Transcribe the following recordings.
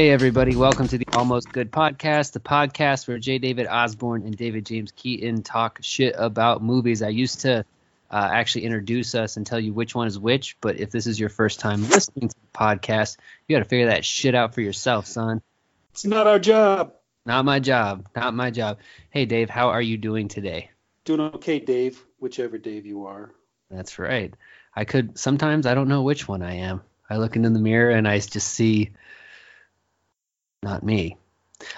Hey, everybody. Welcome to the Almost Good Podcast, the podcast where J. David Osborne and David James Keaton talk shit about movies. I used to uh, actually introduce us and tell you which one is which, but if this is your first time listening to the podcast, you got to figure that shit out for yourself, son. It's not our job. Not my job. Not my job. Hey, Dave, how are you doing today? Doing okay, Dave, whichever Dave you are. That's right. I could sometimes I don't know which one I am. I look into the mirror and I just see not me.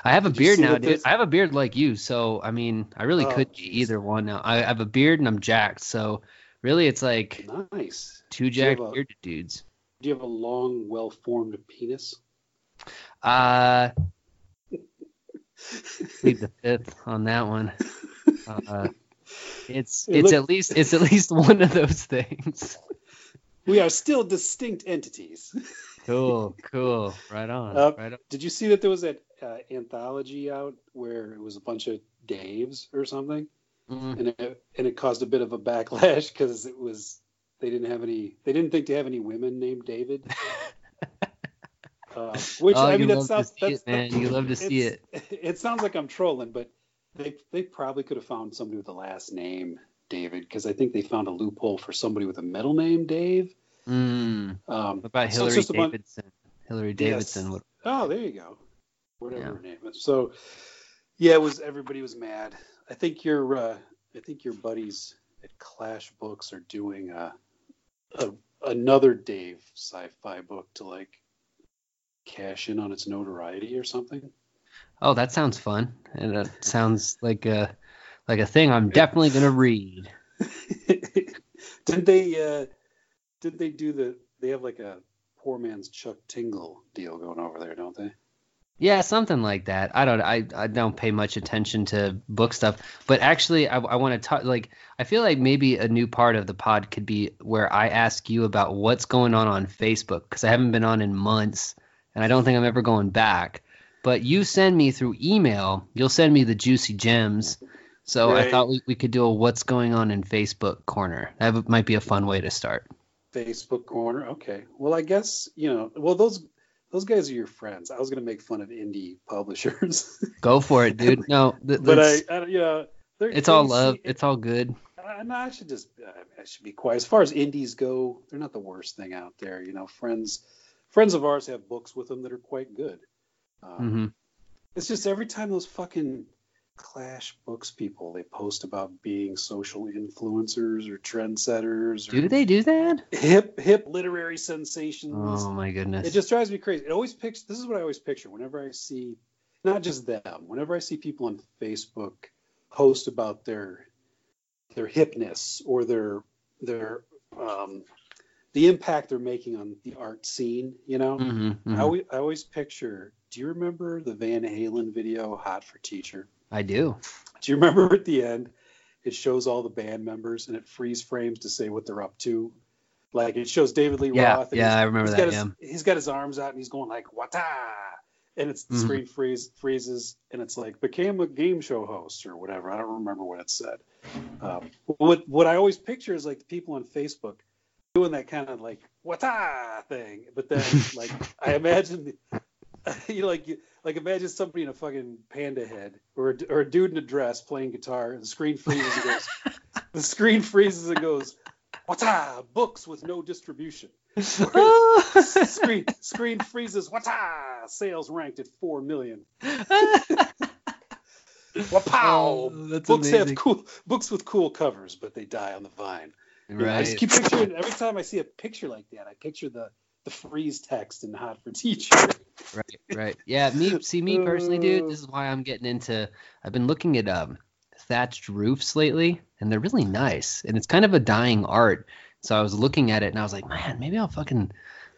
I have a Did beard now, dude. I have a beard like you, so I mean, I really Oh, could be either one now. I have a beard and I'm jacked, so really it's like Nice. two Do you have jacked a- bearded dudes. Do you have a long, well-formed penis? Uh, plead the fifth on that one. Uh, it's It it's look- at least it's at least one of those things. We are still distinct entities. Cool, cool, right on, Uh, right on. Did you see that there was that uh, anthology out where it was a bunch of Daves or something, Mm. and it, and it caused a bit of a backlash because it was they didn't have any they didn't think to have any women named David. Uh, which oh, I mean, that sounds that's, it, man. You love to see it. It sounds like I'm trolling, but they they probably could have found somebody with the last name David because I think they found a loophole for somebody with a middle name Dave. Mm. Um, What about Hillary it's just a bunch- Davidson? Hillary Yes. Davidson. would- Oh, there you go. Whatever Yeah. her name is. So, yeah, it was everybody was mad. I think your uh, I think your buddies at Clash Books are doing a, a another Dave sci-fi book to like cash in on its notoriety or something. Oh, that sounds fun, and it sounds like a like a thing I'm definitely gonna read. didn't they? Uh, did they do the? They have like a poor man's Chuck Tingle deal going over there, don't they? Yeah, something like that. I don't. I, I don't pay much attention to book stuff, but actually, I, I want to talk. Like, I feel like maybe a new part of the pod could be where I ask you about what's going on on Facebook because I haven't been on in months, and I don't think I'm ever going back. But you send me through email. You'll send me the juicy gems. So I thought we, we could do a what's going on in Facebook corner. That might be a fun way to start. Facebook corner. Okay. Well, I guess you know. Well, those those guys are your friends. I was gonna make fun of indie publishers, Go for it, dude. No, th- but I, I you know, they're- it's all love. It's all good. No, I should just I should be quiet. As far as indies go, they're not the worst thing out there. You know, friends friends of ours have books with them that are quite good. Um, hmm It's just every time those fucking Clash Books people they post about being social influencers or trendsetters or Do they do that? hip hip literary sensations. Oh my goodness. It just drives me crazy. It always picks. This is what I always picture whenever I see, not just them. Whenever I see people on Facebook post about their their hipness or their their um, the impact they're making on the art scene. You know, Mhm, mhm. I, always, I always picture. Do you remember the Van Halen video "Hot for Teacher"? I do. Do you remember at the end? It shows all the band members and it freeze frames to say what they're up to. Like it shows David Lee Yeah, Roth. and yeah, I remember he's that, Got his, He's got his arms out and he's going like "Wata," and it's the Mhm. screen freeze freezes and it's like became a game show host or whatever. I don't remember what it said. Um, what what I always picture is like the people on Facebook doing that kind of like "Wata" thing, but then like I imagine you know, like you like imagine somebody in a fucking panda head or a, or a dude in a dress playing guitar and the screen freezes and goes the screen freezes and goes wata books with no distribution. Screen screen freezes wata sales ranked at 4 million. Wapow Oh, books amazing. have cool books with cool covers but they die on the vine. You know, I just keep picturing every time I see a picture like that I picture the the freeze text in hot for teacher right, right. Yeah, me see me personally, dude, this is why I'm getting into I've been looking at um thatched roofs lately and they're really nice and it's kind of a dying art. So I was looking at it and I was like, man, maybe I'll fucking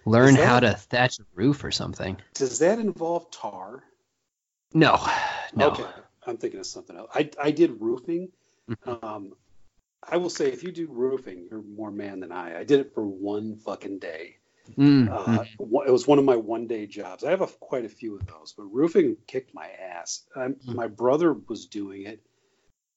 learn that- how to thatch a roof or something. does that involve tar No. No. Okay, I'm thinking of something else. I I did roofing. Mhm. Um, I will say if you do roofing, you're more man than I. I did it for one fucking day. Mm, Uh, mm. It was one of my one day jobs. I have a, quite a few of those, but roofing kicked my ass. Um, Mhm. My brother was doing it,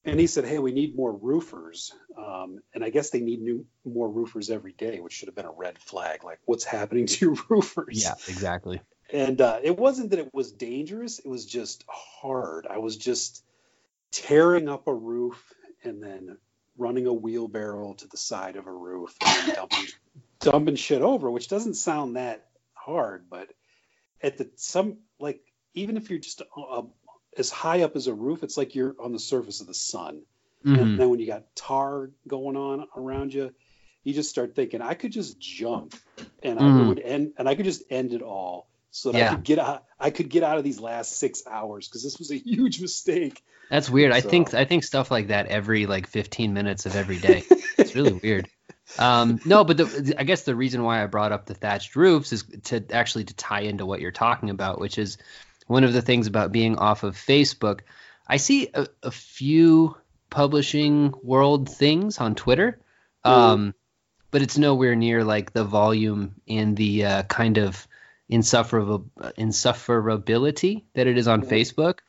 and he said, "Hey, we need more roofers." Um, and I guess they need new more roofers every day, which should have been a red flag. Like, what's happening to your roofers? Yeah, exactly. and uh, it wasn't that it was dangerous; it was just hard. I was just tearing up a roof and then running a wheelbarrow to the side of a roof and dumping, dumping shit over, which doesn't sound that hard, but at the some like even if you're just uh, as high up as a roof, it's like you're on the surface of the sun. Mm-hmm. And then when you got tar going on around you, you just start thinking, I could just jump and mm. I would end and I could just end it all so that yeah. I could get out I could get out of these last six hours because this was a huge mistake. That's weird. So. I think I think stuff like that every like 15 minutes of every day. it's really weird. Um, no, but the, I guess the reason why I brought up the thatched roofs is to actually to tie into what you're talking about, which is one of the things about being off of Facebook. I see a, a few publishing world things on Twitter, mm. um, but it's nowhere near like the volume and the uh, kind of insufferable insufferability that it is on mm. Facebook.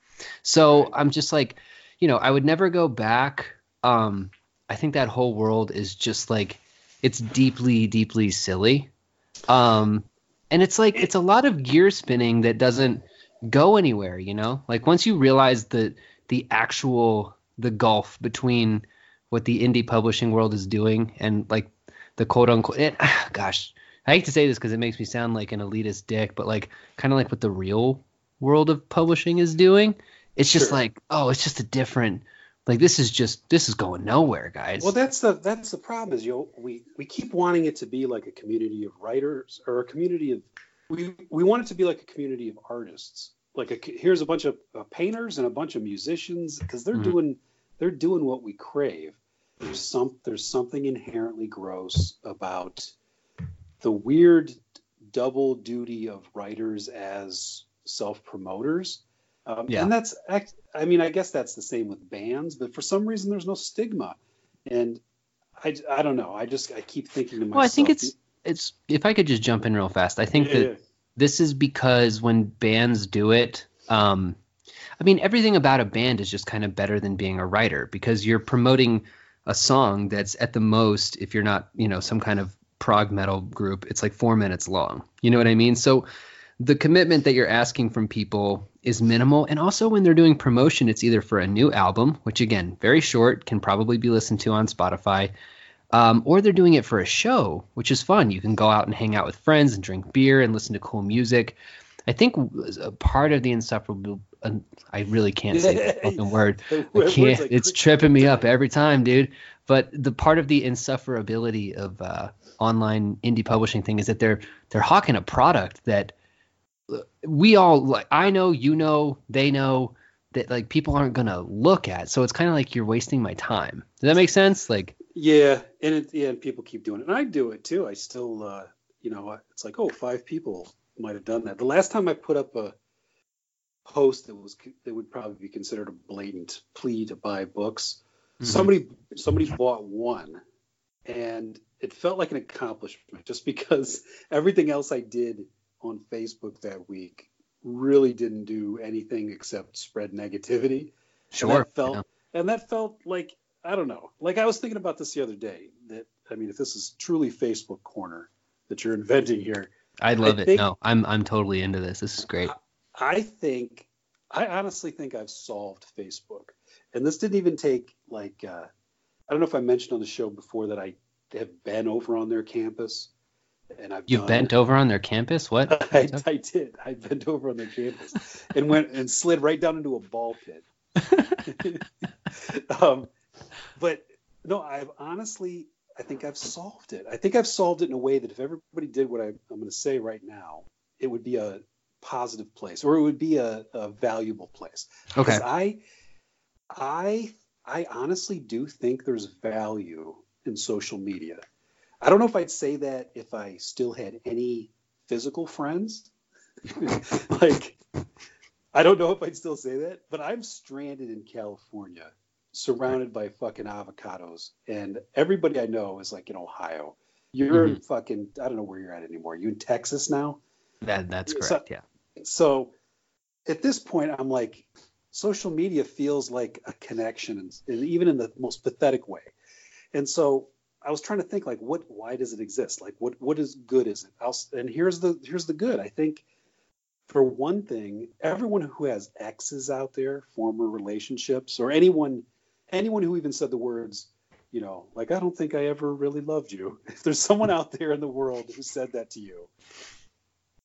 So I'm just like, you know, I would never go back. Um, I think that whole world is just like it's deeply, deeply silly. Um, and it's like it's a lot of gear spinning that doesn't go anywhere. You know, like once you realize the the actual the gulf between what the indie publishing world is doing and like the quote unquote it, gosh i hate to say this because it makes me sound like an elitist dick but like kind of like what the real world of publishing is doing it's just sure. like oh it's just a different like this is just this is going nowhere guys well that's the that's the problem is you know, we we keep wanting it to be like a community of writers or a community of we we want it to be like a community of artists like a, here's a bunch of uh, painters and a bunch of musicians because they're mm-hmm. doing they're doing what we crave. There's some there's something inherently gross about the weird double duty of writers as self promoters. Um, yeah. And that's I mean I guess that's the same with bands, but for some reason there's no stigma, and I, I don't know. I just I keep thinking to myself. Well, I think it's it's if I could just jump in real fast. I think yeah, that this is because when bands do it, um, I mean, everything about a band is just kind of better than being a writer because you're promoting a song that's at the most, if you're not, you know, some kind of prog metal group, it's like four minutes long. You know what I mean? So the commitment that you're asking from people is minimal. And also, when they're doing promotion, it's either for a new album, which again, very short, can probably be listened to on Spotify, um, or they're doing it for a show, which is fun. You can go out and hang out with friends and drink beer and listen to cool music. I think a part of the insufferable. Uh, I really can't say that fucking word. I can't. It's tripping me up every time, dude. But the part of the insufferability of uh, online indie publishing thing is that they're they're hawking a product that uh, we all like. I know, you know, they know that like people aren't gonna look at. So it's kind of like you're wasting my time. Does that make sense? Like yeah, and it, yeah, and people keep doing it, and I do it too. I still, uh, you know, it's like, oh, five people might have done that. The last time I put up a post that was that would probably be considered a blatant plea to buy books, mm-hmm. somebody somebody bought one, and it felt like an accomplishment just because everything else I did on Facebook that week really didn't do anything except spread negativity. Sure. And that felt yeah. and that felt like I don't know. Like I was thinking about this the other day. That I mean, if this is truly Facebook corner that you're inventing here, I love I it. No, I'm I'm totally into this. This is great. I think I honestly think I've solved Facebook, and this didn't even take like uh, I don't know if I mentioned on the show before that I have been over on their campus. And I've you bent over on their campus? What? I, I did. I bent over on their campus and went and slid right down into a ball pit. um, but no, I've honestly, I think I've solved it. I think I've solved it in a way that if everybody did what I, am going to say right now, it would be a positive place or it would be a, a valuable place. Okay. Because I, I, I honestly do think there's value in social media. I don't know if I'd say that if I still had any physical friends. like, I don't know if I'd still say that, but I'm stranded in California surrounded by fucking avocados, and everybody I know is like in Ohio. You're mm-hmm. fucking I don't know where you're at anymore. You in Texas now? That that's correct. So, yeah. So at this point, I'm like, social media feels like a connection, and, even in the most pathetic way. And so I was trying to think like, what? Why does it exist? Like, what? What is good? Is it? I'll, and here's the here's the good. I think for one thing, everyone who has exes out there, former relationships, or anyone anyone who even said the words, you know, like I don't think I ever really loved you. If there's someone out there in the world who said that to you,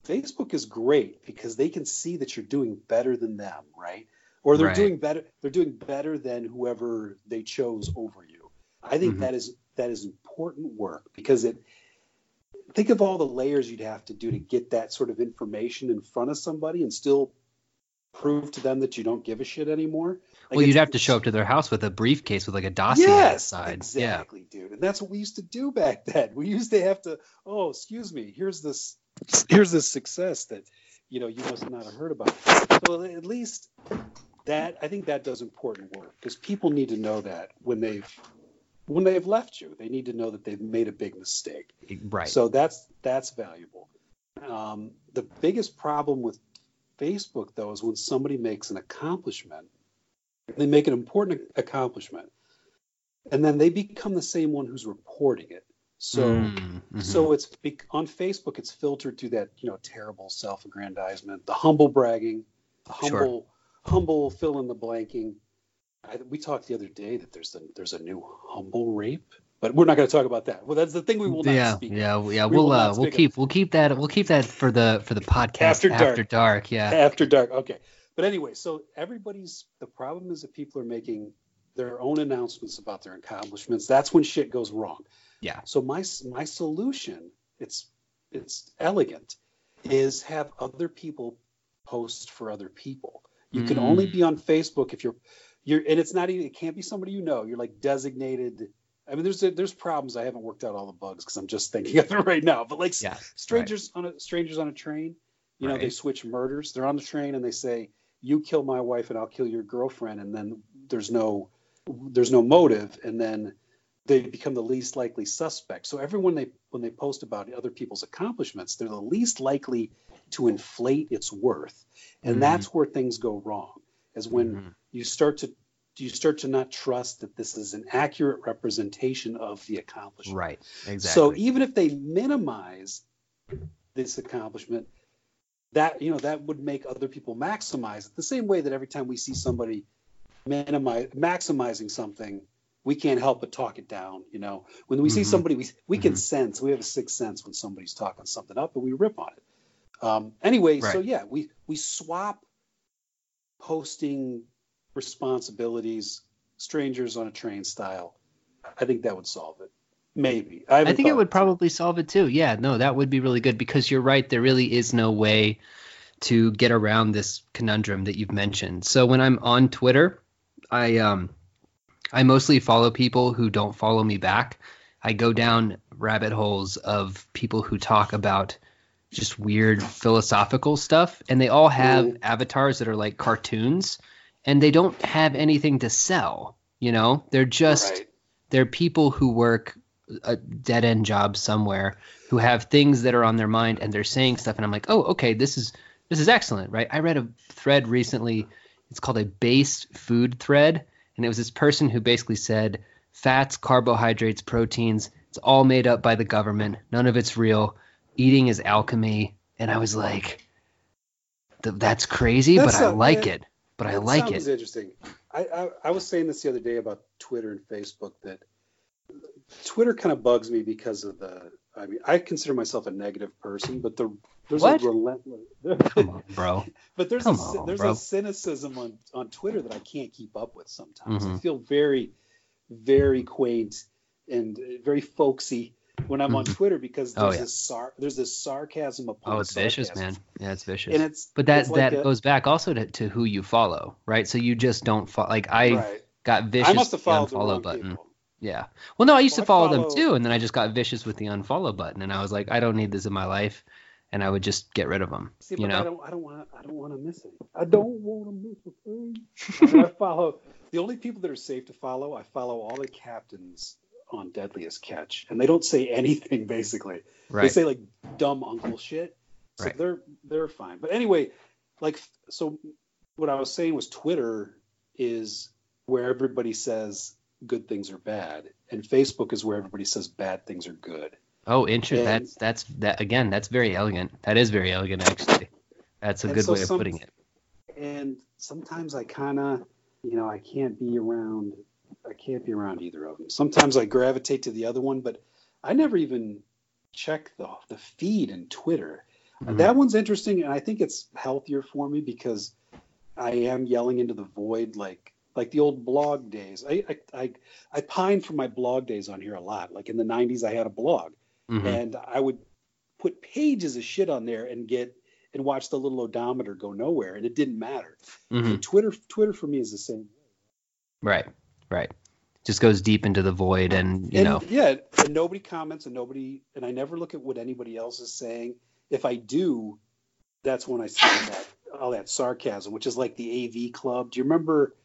Facebook is great because they can see that you're doing better than them, right? Or they're Right. doing better they're doing better than whoever they chose over you. I think Mhm. that is that is important work because it think of all the layers you'd have to do to get that sort of information in front of somebody and still prove to them that you don't give a shit anymore. Like, well, you'd have to show up to their house with a briefcase with like a dossier Yes, inside. exactly, dude. And that's what we used to do back then. We used to have to, oh, excuse me, here's this, here's this success that, you know, you must not have heard about. So at least that, I think that does important work because people need to know that when they've, when they've left you, they need to know that they've made a big mistake. Right. So that's that's valuable. Um, the biggest problem with Facebook though is when somebody makes an accomplishment, they make an important accomplishment, and then they become the same one who's reporting it. So Mm, mhm. so it's on Facebook. It's filtered through that you know terrible self-aggrandizement, the humble bragging, the Sure. humble humble fill in the blanking. I, we talked the other day that there's a, there's a new humble rape, but we're not going to talk about that. Well, that's the thing we will not yeah, speak. yeah, yeah. We We'll uh, we'll speak of- keep we'll keep that we'll keep that for the for the podcast After dark. After dark. Yeah. After dark. Okay. But anyway, so everybody's the problem is that people are making their own announcements about their accomplishments. That's when shit goes wrong. Yeah. So my my solution, it's it's elegant, is have other people post for other people. You can Mm. only be on Facebook if you're you're and it's not even it can't be somebody you know. You're like designated I mean, there's there's problems. I haven't worked out all the bugs because I'm just thinking of it right now. But like Yeah. strangers on a strangers on a train, you know, they switch murders. They're on the train and they say, "You kill my wife and I'll kill your girlfriend," and then there's no there's no motive, and then they become the least likely suspect. So everyone they when they post about other people's accomplishments, they're the least likely to inflate its worth, and Mhm. that's where things go wrong. Is when Mhm. you start to you start to not trust that this is an accurate representation of the accomplishment. Right. Exactly. So even if they minimize this accomplishment, that you know that would make other people maximize it. The same way that every time we see somebody minimize maximizing something, we can't help but talk it down. You know, when we see Mhm. somebody, we we can Mhm. sense. We have a sixth sense when somebody's talking something up, and we rip on it. Um, anyway, so yeah, we we swap posting responsibilities, strangers on a train style. I think that would solve it. Maybe. I, I think it would probably solve it too. Yeah, no, that would be really good because you're right. There really is no way to get around this conundrum that you've mentioned. So when I'm on Twitter, I um I mostly follow people who don't follow me back. I go down rabbit holes of people who talk about just weird philosophical stuff and they all have Mhm. avatars that are like cartoons and they don't have anything to sell, you know? They're just Right. they're people who work a dead end job somewhere who have things that are on their mind and they're saying stuff and I'm like, "Oh, okay, this is this is excellent." Right? I read a thread recently. It's called a base food thread and it was this person who basically said fats, carbohydrates, proteins, it's all made up by the government. None of it's real. Eating is alchemy. And I was like, that's crazy, That's but I like it. But I like it. interesting. I, I I was saying this the other day about Twitter and Facebook that Twitter kind of bugs me because of the. I mean, I consider myself a negative person, but the there's What? a relentless. Come on, bro. but there's Come a on, there's bro. a cynicism on on Twitter that I can't keep up with sometimes. I Mhm. feel very very quaint and very folksy when I'm on Mhm. Twitter because Oh, there's yeah. this sar- there's this sarcasm upon Oh, it's vicious, man. Yeah, it's vicious. And it's But that it's like that a- goes back also to, to who you follow, right? So you just don't follow. Like I right. got vicious I must have the followed the unfollow wrong button. people. Yeah. Well, no, I used Well, to I follow, them too, and then I just got vicious with the unfollow button, and I was like, I don't need this in my life, and I would just get rid of them. See, you but I know. don't, I don't want, I don't want to miss it. I don't want to miss a thing. I follow the only people that are safe to follow. I follow all the captains on Deadliest Catch, and they don't say anything basically. They say like dumb uncle shit, so Right. they're they're fine. But anyway, like so, what I was saying was Twitter is where everybody says good things are bad, and Facebook is where everybody says bad things are good. Oh, interesting. And- That's that's that again. That's very elegant. That is very elegant, actually. That's a good so way of some- putting it. and sometimes I kind of, you know, I can't be around. I can't be around either of them. Sometimes I gravitate to the other one, but I never even check the the feed and Twitter. Mhm. That one's interesting, and I think it's healthier for me because I am yelling into the void like like the old blog days. I I I, I pine for my blog days on here a lot. Like in the '90s, I had a blog, Mhm. and I would put pages of shit on there and get and watch the little odometer go nowhere, and it didn't matter. Mhm. Twitter Twitter for me is the same. Right. Right. Just goes deep into the void, and you and, know. yeah, and nobody comments, and nobody, and I never look at what anybody else is saying. If I do, that's when I see that all that sarcasm, which is like the AV Club. Do you remember,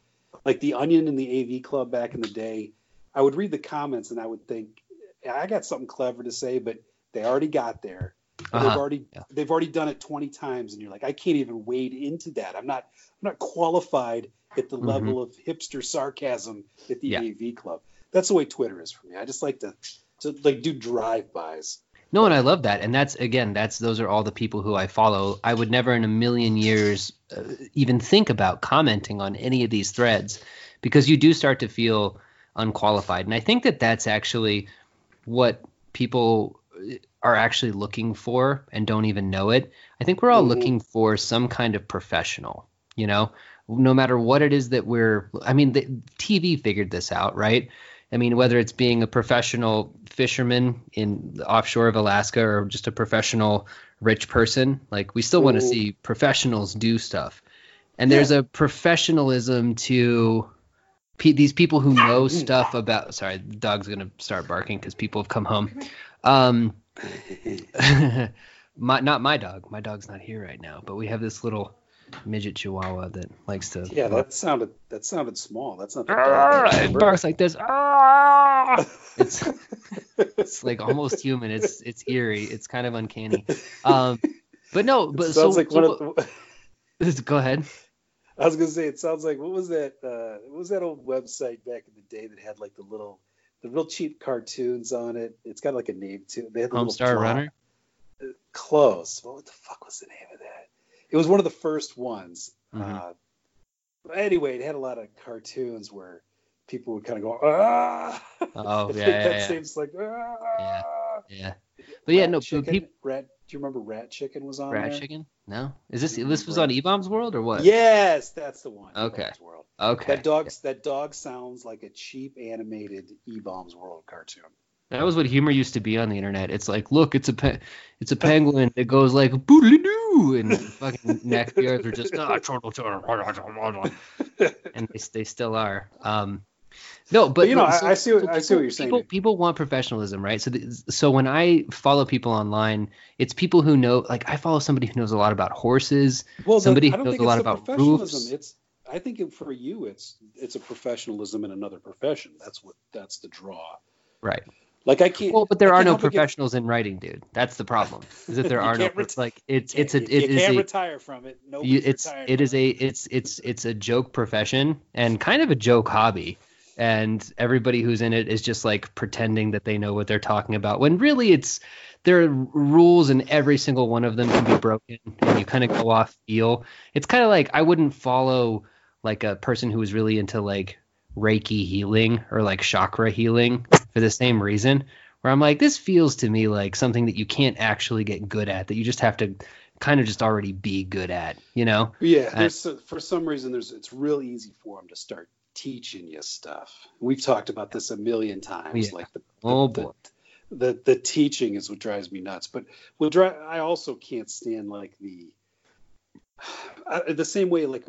like the Onion and the AV Club back in the day? I would read the comments, and I would think, I got something clever to say, but they already got there. And They've Uh-huh. already Yeah. they've already done it 20 times, and you're like, I can't even wade into that. I'm not I'm not qualified at the Mhm. level of hipster sarcasm at the Yeah. AV Club. That's the way Twitter is for me. I just like to to like do drive-bys. No, and I love that. And that's again, that's those are all the people who I follow. I would never in a million years uh, even think about commenting on any of these threads because you do start to feel unqualified. And I think that that's actually what people uh, are actually looking for and don't even know it. I think we're all Mhm. looking for some kind of professional, you know, no matter what it is that we're I mean, the TV figured this out, right? I mean, whether it's being a professional fisherman in the offshore of Alaska or just a professional rich person, like we still want to see professionals do stuff. And there's a professionalism to pe- these people who know stuff about. Sorry, the dog's gonna start barking because people have come home. Um, my not my dog. My dog's not here right now, but we have this little midget chihuahua that likes to. Yeah, that sounded that sounded small. That's not the dog. it barks like this. It's it's like almost human. It's it's eerie. It's kind of uncanny. Um, but no, but It so, sounds like so of the, go ahead. I was gonna say it sounds like what was that uh what was that old website back in the day that had like the little the real cheap cartoons on it. It's got like a name too. They had the little Homestar plot. Runner. Close. What the fuck was the name of that? It was one of the first ones. Mhm. Uh, but anyway, it had a lot of cartoons where people would kind of go, ah. Oh, yeah, yeah, that yeah. seems like, ah. Yeah, but yeah, Rat no. Chicken, peop- rat. Do you remember Rat Chicken was on rat there? chicken? No, is this this was on E Bombs World or what? Yes, that's the one. Okay. eBaum's World. Okay. That dog. That dog sounds like a cheap animated eBaum's World cartoon. That was what humor used to be on the internet. It's like, look, it's a pe- it's a penguin that goes like boodly doo, and fucking neck beards are just ah, and they, they still are. Um, no, but But, you know, no, I, I see. What, I see what you're saying. People, people want professionalism, right? So, the, so when I follow people online, it's people who know. Like, I follow somebody who knows a lot about horses. well, somebody who knows a lot about professionalism. roofs. It's. I think it, for you, it's it's a professionalism in another profession. That's what. That's the draw. Right. Like I can't. Well, but there I are no but get- professionals in writing, dude. That's the problem. Is that there are no ret- like it's it's a you, it you is can't a retire from it. No, it's it is a it's it's it's a joke profession and kind of a joke hobby and everybody who's in it is just like pretending that they know what they're talking about when really it's there are rules and every single one of them can be broken and you kind of go off feel it's kind of like i wouldn't follow like a person who was really into like reiki healing or like chakra healing for the same reason where i'm like this feels to me like something that you can't actually get good at that you just have to kind of just already be good at you know Yeah, I- there's for some reason there's it's real easy for them to start teaching you stuff. We've talked about this a million times. Yeah. Like the, the Oh, the- boy. The, the teaching is what drives me nuts. But what dri- I also can't stand like the I, the same way like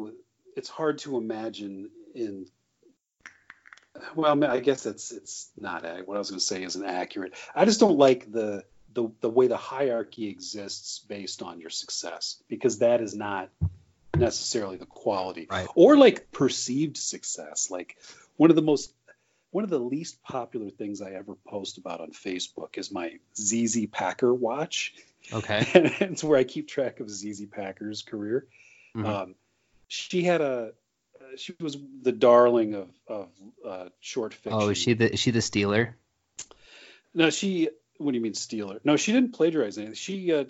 it's hard to imagine in well I guess it's it's not what I was going to say isn't accurate. I just don't like the the the way the hierarchy exists based on your success because that is not necessarily the quality Right. or like perceived success like one of the most one of the least popular things i ever post about on facebook is my zz packer watch okay and it's where i keep track of zz packer's career Mhm. um, she had a she was the darling of of uh, short fiction oh is she the is she the stealer no, she. What do you mean stealer? No, she didn't plagiarize anything. She. Uh,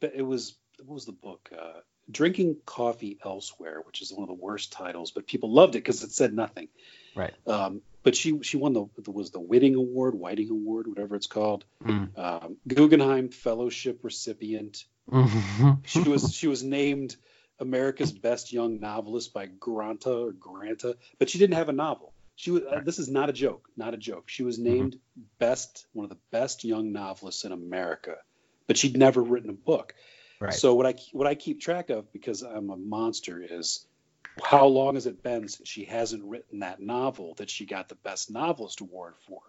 it was. What was the book? Uh, Drinking Coffee Elsewhere, which is one of the worst titles, but people loved it because it said nothing. Right. Um, but she she won the was the Whiting Award, Whiting Award, whatever it's called. Mm. Um, Guggenheim Fellowship recipient. She was she was named America's Best Young Novelist by Granta or Granta, but she didn't have a novel. She was. Uh, this is not a joke. Not a joke. She was named best one of the best young novelists in America, but she'd never written a book. right. So what I what I keep track of because I'm a monster is how long has it been since she hasn't written that novel that she got the best novelist award for?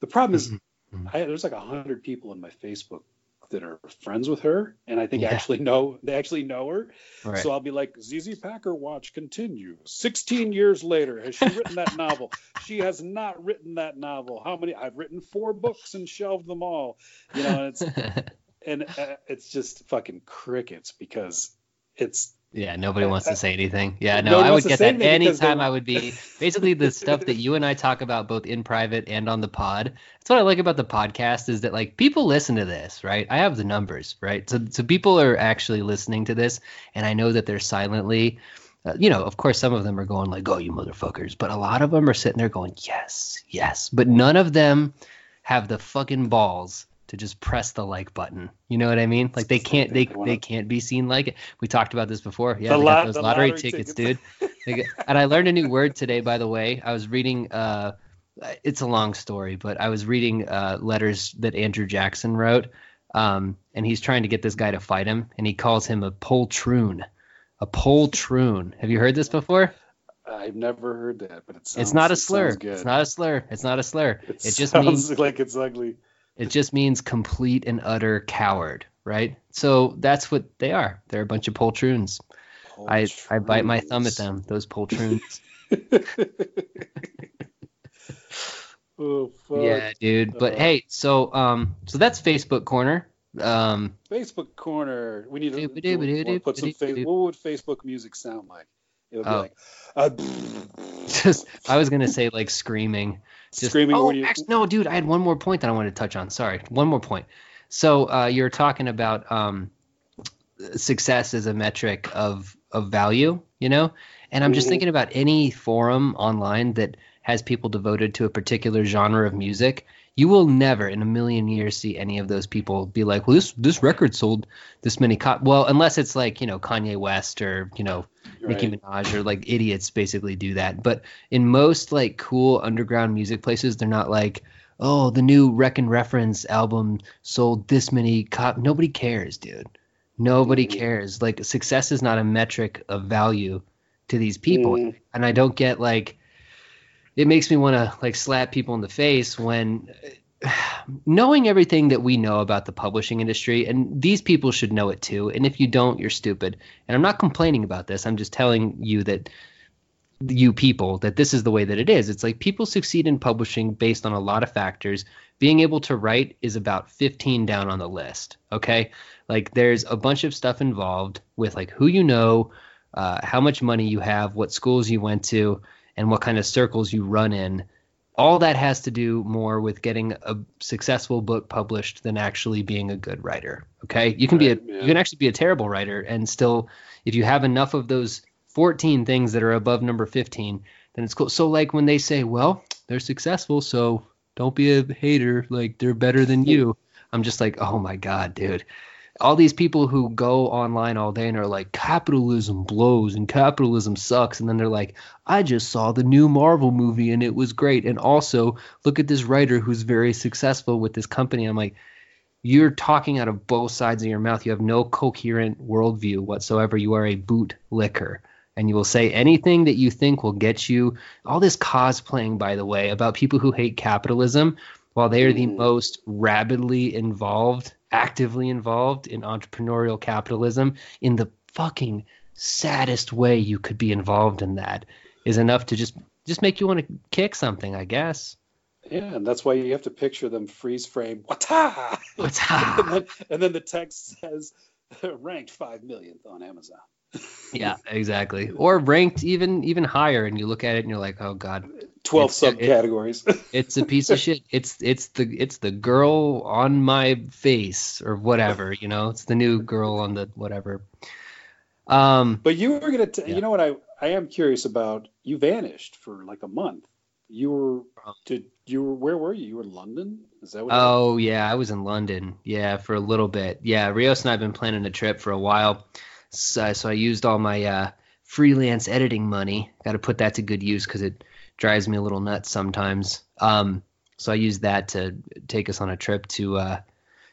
The problem is, Mhm. I, there's like a hundred people in my Facebook that are friends with her, and I think Yeah. actually know they actually know her. right. So I'll be like, ZZ Packer Watch continues. 16 years later, has she written that novel? She has not written that novel. How many? I've written four books and shelved them all. You know, and it's and uh, it's just fucking crickets because it's Yeah, nobody wants to say anything. Yeah, No I would get that anytime they- I would be basically the stuff that you and I talk about both in private and on the pod. That's what I like about the podcast is that like people listen to this, right? I have the numbers, right? So so people are actually listening to this and I know that they're silently uh, you know, of course some of them are going like, "Oh, you motherfuckers," but a lot of them are sitting there going, "Yes, yes." But none of them have the fucking balls to just press the like button. You know what I mean? Like they can't they They can't be seen like it. We talked about this before. Yeah, The they got those the lottery, lottery tickets, tickets. dude. Get- and I learned a new word today, by the way. I was reading. Uh, it's a long story, but I was reading uh, letters that Andrew Jackson wrote, um, and he's trying to get this guy to fight him, and he calls him a poltroon. A poltroon. Have you heard this before? I've never heard that, but it sounds. it's not a slur. good. It's not a slur. It's not a slur. It, It just sounds means like it's ugly. It just means complete and utter coward, right? So that's what they are. They're a bunch of poltroons. I I bite my thumb at them. Those poltroons. oh fuck. yeah, dude. But Uh, hey, so um, so that's Facebook corner. Um, Facebook corner. We need to put some. Fa- dooba-doo. what would Facebook music sound like? It would be Oh. like uh, just I was gonna say like screaming. Just, screaming Oh, you. actually, no, dude. I had one more point that I wanted to touch on. Sorry, one more point. So uh, you're talking about um, success as a metric of of value, you know, and I'm just Mhm. thinking about any forum online that has people devoted to a particular genre of music. You will never in a million years see any of those people be like, "Well, this this record sold this many cop." Well, unless it's like you know Kanye West or you know Nicki Right. Minaj or like idiots basically do that. But in most like cool underground music places, they're not like, oh, the new Wreck and Reference album sold this many cop. Nobody cares, dude. Nobody Mhm. cares. Like success is not a metric of value to these people, Mhm. and I don't get like. It makes me want to like slap people in the face when knowing everything that we know about the publishing industry and these people should know it too and if you don't you're stupid. And i'm not complaining about this. I'm just telling you that you people that this is the way that it is. It's like people succeed in publishing based on a lot of factors. Being able to write is about 15 down on the list okay? Like there's a bunch of stuff involved with like who you know uh, how much money you have what schools you went to and what kind of circles you run in all that has to do more with getting a successful book published than actually being a good writer. Okay, you can Right, be a yeah. you can actually be a terrible writer and still, if you have enough of those 14 things that are above number 15, then it's cool. So like when they say, well, they're successful, so don't be a hater. Like they're better than you. I'm just like, oh my god, dude. All these people who go online all day and are like, capitalism blows and capitalism sucks, and then they're like, I just saw the new Marvel movie and it was great. And also, look at this writer who's very successful with this company. I'm like, you're talking out of both sides of your mouth. You have no coherent worldview whatsoever. You are a boot licker. And you will say anything that you think will get you all this cosplaying, by the way, about people who hate capitalism, while they are the Mhm. most rabidly involved, actively involved in entrepreneurial capitalism in the fucking saddest way you could be involved in that is enough to just just make you want to kick something, I guess. Yeah, and that's why you have to picture them freeze frame. Wata! What's and, then, and then the text says ranked five millionth on Amazon. yeah, exactly. Or ranked even even higher, and you look at it and you're like, oh god, Twelve It's- it- subcategories. it's a piece of shit. It's it's the it's the girl on my face or whatever, you know. It's the new girl on the whatever. Um, But you were gonna. T- Yeah. You know what? I I am curious about. You vanished for like a month. You were. Did you were? Where were you? You were in London. Is that what? Oh yeah, I was in London. Yeah, for a little bit. Yeah, Rios and I've been planning a trip for a while. So, so I used all my uh, freelance editing money. Got to put that to good use because it drives me a little nuts sometimes. Um, so I used that to take us on a trip to uh,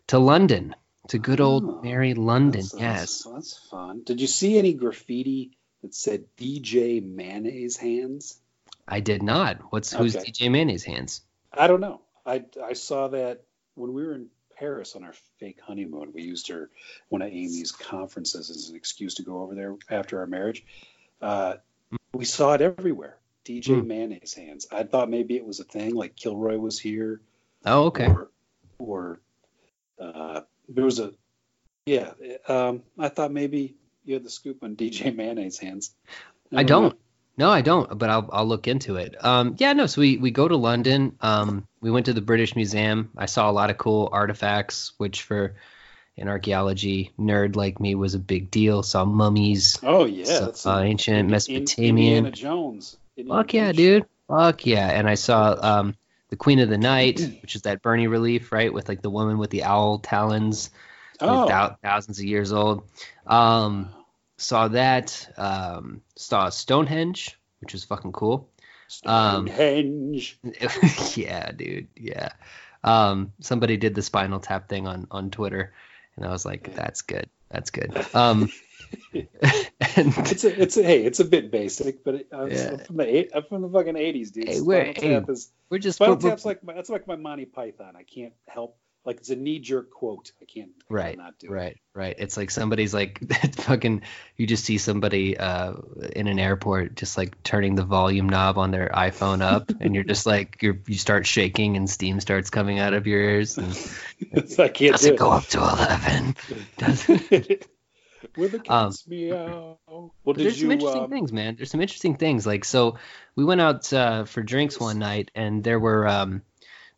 to London, to good old Oh, Merry London. That's, yes. that's, that's fun. Did you see any graffiti that said DJ Mayonnaise Hands? I did not. What's who's Okay. DJ Mayonnaise hands? I don't know. I I saw that when we were in Paris on our fake honeymoon. We used her one of Amy's conferences as an excuse to go over there after our marriage. Uh, we saw it everywhere. DJ Hmm. Mayonnaise Hands. I thought maybe it was a thing, like Kilroy was here, Oh okay. or or uh, there was a yeah. Um, I thought maybe you had the scoop on DJ Mayonnaise Hands. I don't. No, I don't, but I'll I'll look into it. Um, yeah, no. So we we go to London. Um, we went to the British Museum. I saw a lot of cool artifacts, which for an archaeology nerd like me was a big deal. Saw mummies, Oh yeah, saw, uh, ancient Mesopotamian. Indiana Jones. Fuck yeah, dude. Fuck yeah. And I saw um the Queen of the Night, which is that Burney relief, right, with like the woman with the owl talons, Oh, Stonehenge. Which was fucking cool. Stonehenge. yeah, dude. Yeah. Um, somebody did the Spinal Tap thing on on Twitter, and I was like, that's good. That's good. Um, and It's a, it's a, hey, it's a bit basic, but it, I'm, Yeah. I'm from the eight, I'm from the fucking eighties, dude. Hey, we're- Tap is we're just Spinal we're- Tap's like my, that's like my Monty Python. I can't help like it's a knee jerk quote. I can't I Right, cannot do it. Right, right. It's like somebody's like fucking. You just see somebody uh, in an airport just like turning the volume knob on their iPhone up, and you're just like you're you start shaking and steam starts coming out of your ears. And I can't does do it go up to eleven? Does it. With the Um, cats meow. Well, did there's some interesting Um, things, man. There's some interesting things. Like so, we went out uh, for drinks one night, and there were um,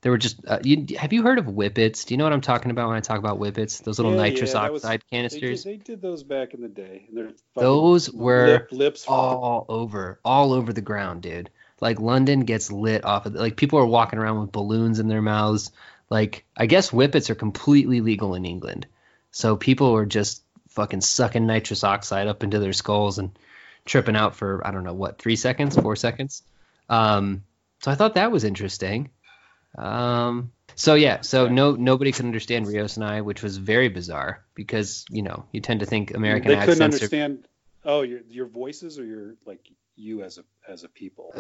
there were just. Uh, you, have you heard of whippets? Do you know what I'm talking about when I talk about whippets? Those little Yeah, nitrous yeah, that was- oxide they did, canisters. they did those back in the day. And they're Those were lip, lips. all over, all over the ground, dude. Like London gets lit off of like people are walking around with balloons in their mouths. Like I guess whippets are completely legal in England, so people are just fucking sucking nitrous oxide up into their skulls and tripping out for I don't know what three seconds, four seconds. Um, so I thought that was interesting. Um, so yeah, so no nobody could understand Rios and I, which was very bizarre because you know you tend to think American accents they couldn't accents are understand. Oh, your your voices or your like you as a as a people.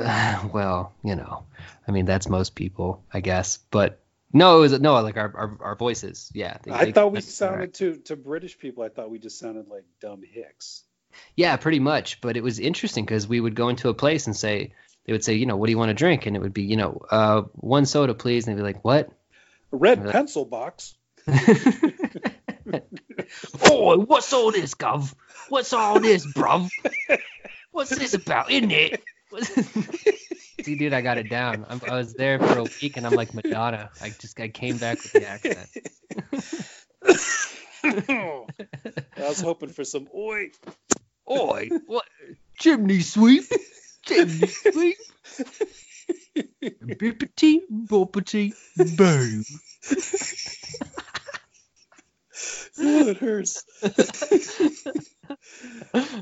well, you know, I mean that's most people, I guess. But no, it was no like our our, our voices. Yeah, they- I they- thought we sounded to to British people. I thought we just sounded like dumb hicks. Yeah, pretty much. But it was interesting because we would go into a place and say they would say, you know, what do you want to drink? And it would be, you know, uh, one soda, please. And they'd be like, what? A red Yeah. pencil box. oh, what's all this, Gov? What's all this, bruv? What's this about, isn't it? See, dude, I got it down. I'm, I was there for a week, and I'm like Madonna. I just I came back with the accent. I was hoping for some oi. Oi, what? Chimney sweep? Chimney sweep? Bippity, boppity, boo. Oh, it hurts.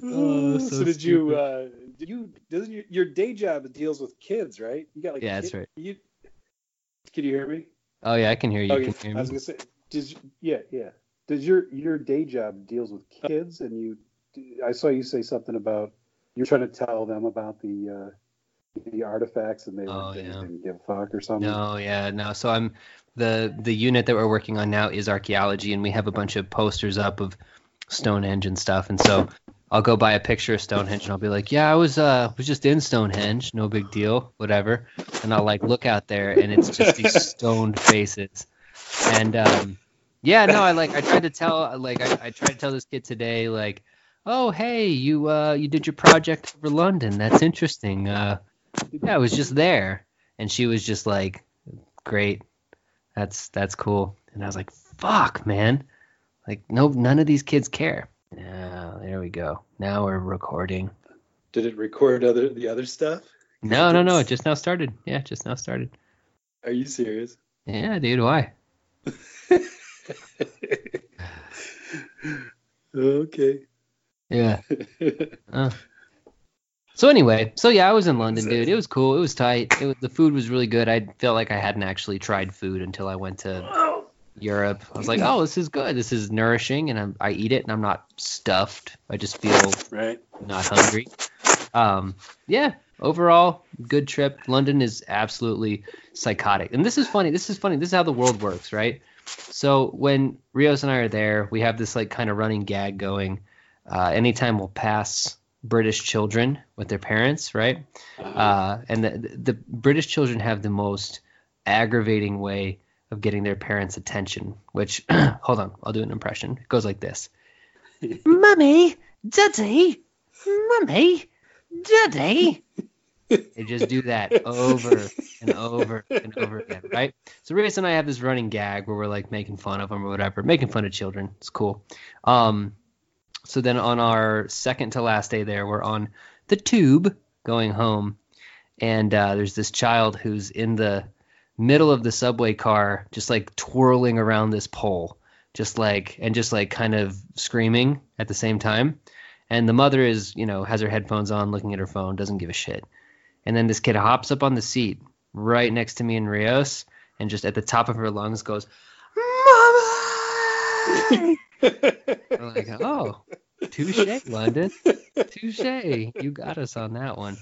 Oh, so, so did you? Uh, did you? Doesn't your, your day job deals with kids, right? You got like Yeah, that's kid- right. You, can you hear me? Oh yeah, I can hear you. Okay, Can you I was gonna say, does yeah, yeah. Does your your day job deals with kids, and you? I saw you say something about you're trying to tell them about the uh, the artifacts, and they, Oh, they yeah. didn't give a fuck or something. No, yeah, no. So I'm the the unit that we're working on now is archaeology, and we have a bunch of posters up of Stonehenge and stuff. And so I'll go buy a picture of Stonehenge, and I'll be like, "Yeah, I was uh was just in Stonehenge, no big deal, whatever." And I'll like look out there, and it's just these stoned faces. And um, yeah, no, I like I tried to tell like I, I tried to tell this kid today like, "Oh, hey, you uh you did your project over London. That's interesting. Uh, yeah, I was just there." And she was just like, great that's that's cool and i was like fuck man like no none of these kids care yeah There we go. Now we're recording. Did it record other the other stuff? No, no, no. It just now started. Yeah, just now started. Are you serious? Yeah, dude. Why? okay. Yeah. Uh. So anyway, so yeah, I was in London, dude. It was cool. It was tight. It was, the food was really good. I felt like I hadn't actually tried food until I went to Europe. I was like, oh, this is good. This is nourishing, and I'm, I eat it, and I'm not stuffed. I just feel Right. not hungry. Um, yeah, overall, good trip. London is absolutely psychotic. And this is funny. This is funny. This is how the world works, right? So when Rios and I are there, we have this like kind of running gag going. Uh, anytime we'll pass British children with their parents, right? Uh, and the, the British children have the most aggravating way of getting their parents' attention. Which, hold on, I'll do an impression. It goes like this: "Mummy, Daddy, Mummy, Daddy." they just do that over and over and over again, right? So Reyes and I have this running gag where we're like making fun of them or whatever, making fun of children. It's cool. Um, so then on our second to last day there, we're on the tube going home, and uh, there's this child who's in the middle of the subway car, just like twirling around this pole, just like and just like kind of screaming at the same time. And the mother is, you know, has her headphones on, looking at her phone, doesn't give a shit. And then this kid hops up on the seat right next to me and Rios, and just at the top of her lungs goes, "Mama!" I'm like, oh, touche, London, touche. You got us on that one.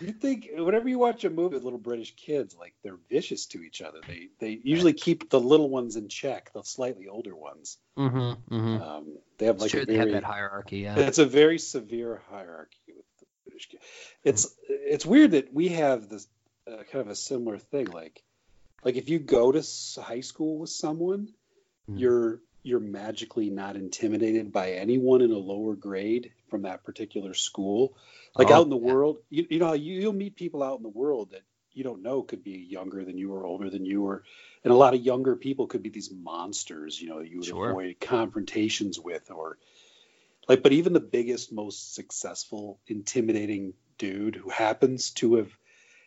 You think whenever you watch a movie with little British kids, like they're vicious to each other. They they usually keep the little ones in check, the slightly older ones. Mm-hmm. mm-hmm. Um, they have like true, a they have very that hierarchy. Yeah. it's a very severe hierarchy with the British kid. It's it's weird that we have this uh, kind of a similar thing. Like like if you go to high school with someone, Mhm. you're you're magically not intimidated by anyone in a lower grade from that particular school. Like Oh, out in the yeah. world, you, you know, you, you'll meet people out in the world that you don't know could be younger than you or older than you, or and a lot of younger people could be these monsters. You know, you would Sure. avoid confrontations with, or like, but even the biggest, most successful, intimidating dude who happens to have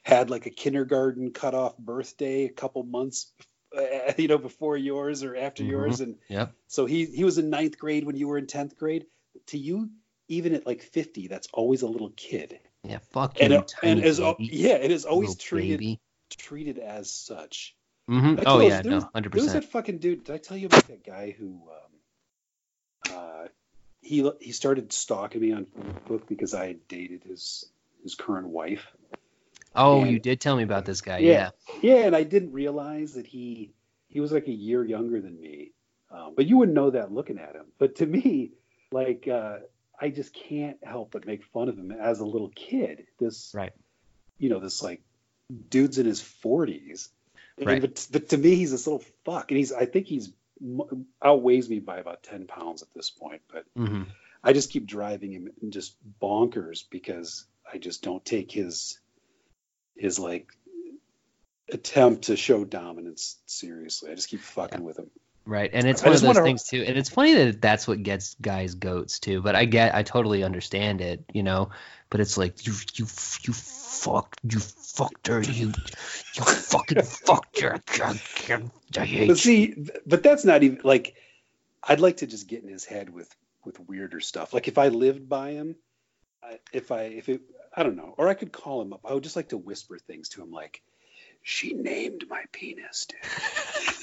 had like a kindergarten cutoff birthday a couple months, uh, you know, before yours or after Mhm. yours, and Yep. so he he was in ninth grade when you were in tenth grade. To you, even at like fifty, that's always a little kid, Yeah. Fuck and you tiny and al- baby, yeah, it is always little treated baby. treated as such. Mhm. Oh yeah, no, hundred was that percent. fucking dude. Did I tell you about that guy who um, uh, he he started stalking me on Facebook because I had dated his his current wife. Oh, and- you did tell me about this guy. Yeah. Yeah. Yeah, and I didn't realize that he he was like a year younger than me. Um, but you wouldn't know that looking at him. But to me, like uh, I just can't help but make fun of him as a little kid. This Right. you know, this like dude's in his forties. Right. But, but to me, he's this little fuck, and he's I think he's outweighs me by about ten pounds at this point. But hmm I just keep driving him just bonkers because I just don't take his his like attempt to show dominance seriously. I just keep fucking with him. Right, and it's I one of those wanna- things too, and it's funny that that's what gets guys goats too. But I get, I totally understand it, you know. But it's like you, you, you fucked, you fucked her, you, you fucking fucked her. I But hate you. see, but that's not even like I'd like to just get in his head with with weirder stuff. Like if I lived by him, I, if I if it I don't know, or I could call him up. I would just like to whisper things to him like, "She named my penis, dude."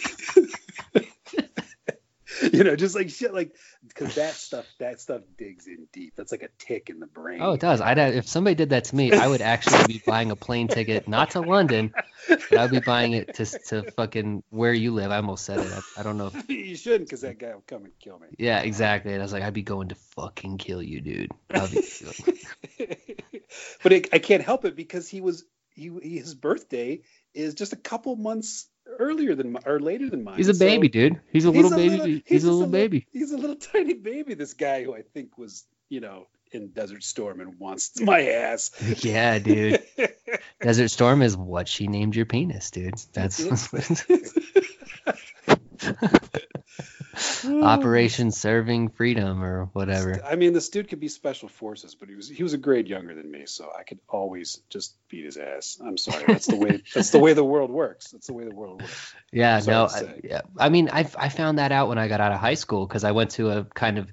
you know, just like shit, like because that stuff that stuff digs in deep. That's like a tick in the brain. Oh, it does. I'd have, if somebody did that to me, I would actually be buying a plane ticket, not to London, but I'd be buying it to to fucking where you live. I almost said it. I, I don't know. If, you shouldn't, because that guy will come and kill me. yeah, exactly. And I was like, I'd be going to fucking kill you, dude. But it, I can't help it because he was he- his birthday is just a couple months earlier than or later than mine. he's a So baby, dude. He's a he's little baby. he's, just a little baby. He's a little tiny baby. This guy who I think was you know in Desert Storm and wants my ass. Yeah, dude. Desert Storm is what she named your penis, dude. That's. Uh, Operation Serving Freedom or whatever. I mean, this dude could be special forces, but he was he was a grade younger than me, so I could always just beat his ass. I'm sorry, that's the way that's the way the world works. That's the way the world works. Yeah, no, I, yeah. I mean, I I found that out when I got out of high school because I went to a kind of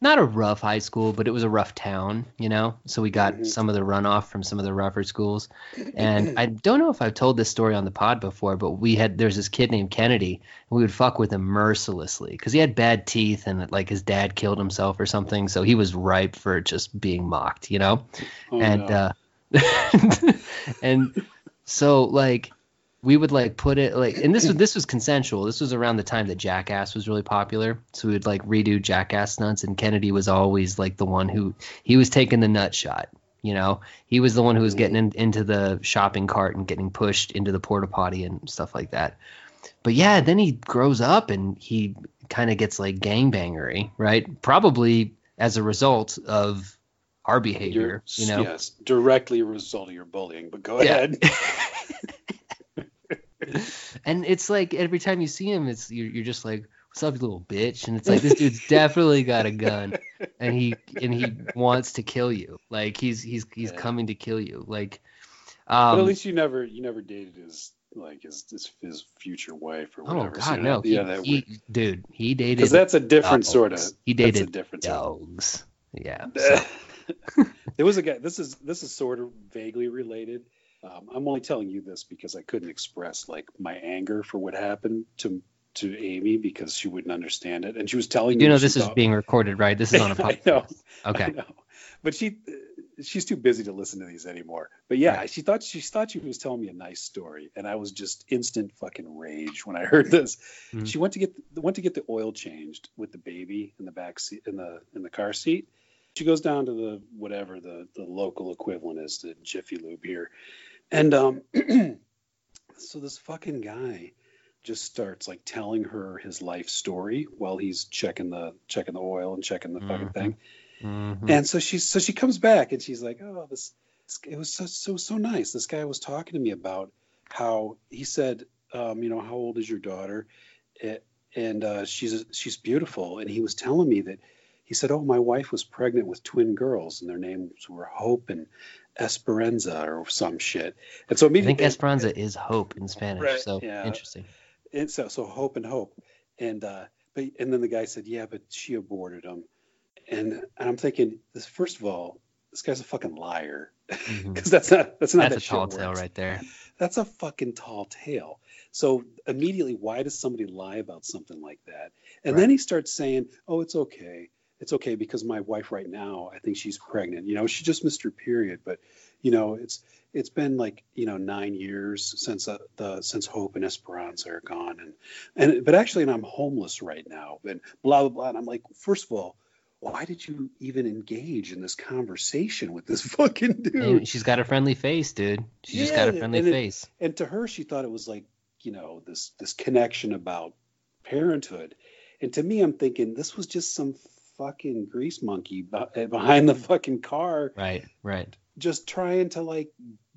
not a rough high school, but it was a rough town, you know. So we got Mhm. some of the runoff from some of the rougher schools, and I don't know if I've told this story on the pod before, but we had there's this kid named Kennedy, and we would fuck with him mercilessly because he had bad teeth and like his dad killed himself or something, so he was ripe for just being mocked, you know Oh, and no. uh and so like we would like put it like and this was this was consensual this was around the time that jackass was really popular so we would like redo jackass stunts and kennedy was always like the one who he was taking the nut shot you know he was the one who was getting in, into the shopping cart and getting pushed into the porta potty and stuff like that but yeah then he grows up and he kind of gets like gangbangery right probably as a result of our behavior you know yes, directly a result of your bullying. But go Yeah. ahead. and it's like every time you see him, it's you're, you're just like, "What's up, you little bitch?" And it's like this dude's definitely got a gun, and he and he wants to kill you. Like he's he's he's Yeah. coming to kill you. Like, but um, at least you never you never dated his like his his, his future wife or oh whatever. so god, you're no, he, yeah, that he, dude, he dated because that's a different dogs. sort of. He dated different sort of- dogs. Yeah. so- there was a guy. This is this is sort of vaguely related. Um, I'm only telling you this because I couldn't express like my anger for what happened to to Amy because she wouldn't understand it, and she was telling you know this is thought- being recorded, right? This is on a podcast. know. Okay. know. But she she's too busy to listen to these anymore. But yeah, Right. she thought she thought she was telling me a nice story, and I was just instant fucking rage when I heard this. Mhm. She went to get went to get the oil changed with the baby in the back seat in the in the car seat. She goes down to the whatever the the local equivalent is to Jiffy Lube here, and um, so this fucking guy just starts like telling her his life story while he's checking the checking the oil and checking the fucking Mhm. thing. Mhm. And so she's so she comes back and she's like, "Oh, this, this it was so so so nice. This guy was talking to me about how he said, um, you know, how old is your daughter? Eh, And uh, she's she's beautiful. And he was telling me that he said, "Oh, my wife was pregnant with twin girls, and their names were Hope and Esperanza or some shit." And so immediately, I think Esperanza is hope in Spanish. Right, So yeah. interesting. and so so hope and hope and uh but and then the guy said yeah but she aborted him and, and i'm thinking this first of all this guy's a fucking liar because that's not that's not That's how a tall shit tale works. right there. that's a fucking tall tale so immediately why does somebody lie about something like that and Right. then he starts saying oh it's okay it's okay because my wife right now i think she's pregnant you know she just missed her period but you know it's it's been like you know nine years since uh, the since hope and esperanza are gone and and but actually and i'm homeless right now and blah blah blah and i'm like first of all why did you even engage in this conversation with this fucking dude And she's got a friendly face, dude. She just got a friendly and it- face. and to her she thought it was like you know this this connection about parenthood and to me i'm thinking this was just some fucking grease monkey behind the fucking car Right, right. just trying to like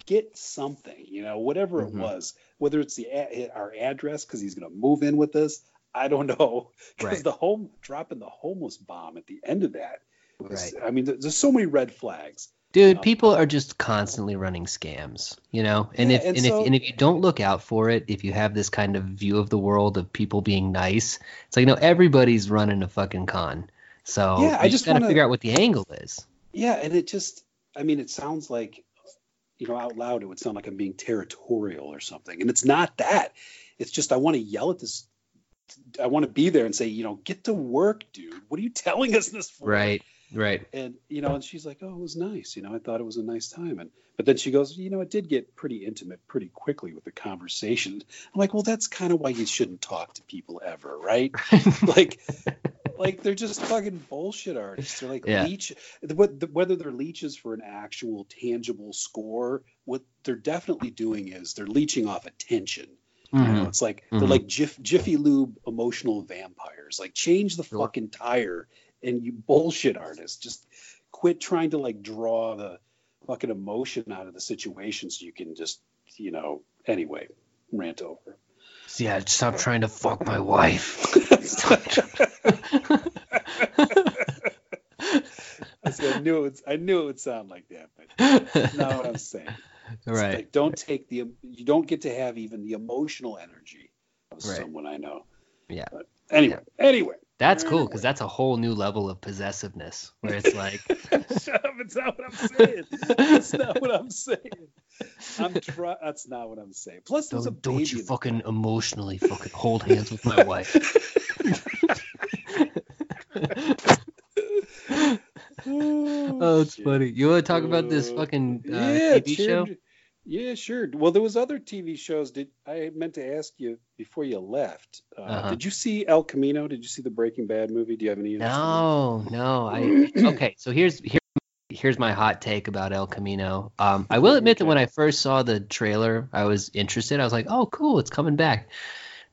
get something you know whatever Mhm. it was whether it's the a- our address because he's going to move in with us i don't know because Right. the home dropping the homeless bomb at the end of that was, Right. i mean there- there's so many red flags Dude, Um, people are just constantly running scams, you know. And Yeah, if and and, so- if and if you don't look out for it, if you have this kind of view of the world of people being nice, it's like no, everybody's running a fucking con. So Yeah, I just got to figure out what the angle is. Yeah, and it just, I mean, it sounds like, you know, out loud, it would sound like I'm being territorial or something. And it's not that. It's just, I want to yell at this. I want to be there and say, you know, get to work, dude. What are you telling us this for? Right, right. And, you know, and she's like, oh, it was nice. You know, I thought it was a nice time. And, but then she goes, you know, it did get pretty intimate pretty quickly with the conversation. I'm like, well, that's kind of why you shouldn't talk to people ever, right? like like they're just fucking bullshit artists. They're like Yeah. leech. Whether they're leeches for an actual tangible score, what they're definitely doing is they're leeching off attention. You know, Mhm. it's like they're Mhm. like Jif, Jiffy Lube emotional vampires. Like change the fucking tire, and you bullshit artists just quit trying to like draw the fucking emotion out of the situation so you can just you know anyway rant over. Yeah, stop trying to fuck my wife. I, knew it. Would, I knew it would sound like that, but that's not what I'm saying. It's right. Like, don't take the. You don't get to have even the emotional energy of Right. someone I know. Yeah. But anyway, anyway. That's cool because that's a whole new level of possessiveness where it's like, Shut up! It's not what I'm saying. That's not what I'm saying. I'm. That's not what I'm saying. Plus, there's a don't, don't you fucking emotionally fucking hold hands with my wife. oh, it's shit. funny. You want to talk about this Uh, fucking uh, yeah, TV sure. show? Yeah, sure. Well, there was other TV shows. Did I meant to ask you before you left? Uh, Uh-huh. Did you see El Camino? Did you see the Breaking Bad movie? Do you have any? interest? No, no. I okay. So here's here, here's my hot take about El Camino. Um, I will admit that when I first saw the trailer, I was interested. I was like, oh, cool, it's coming back.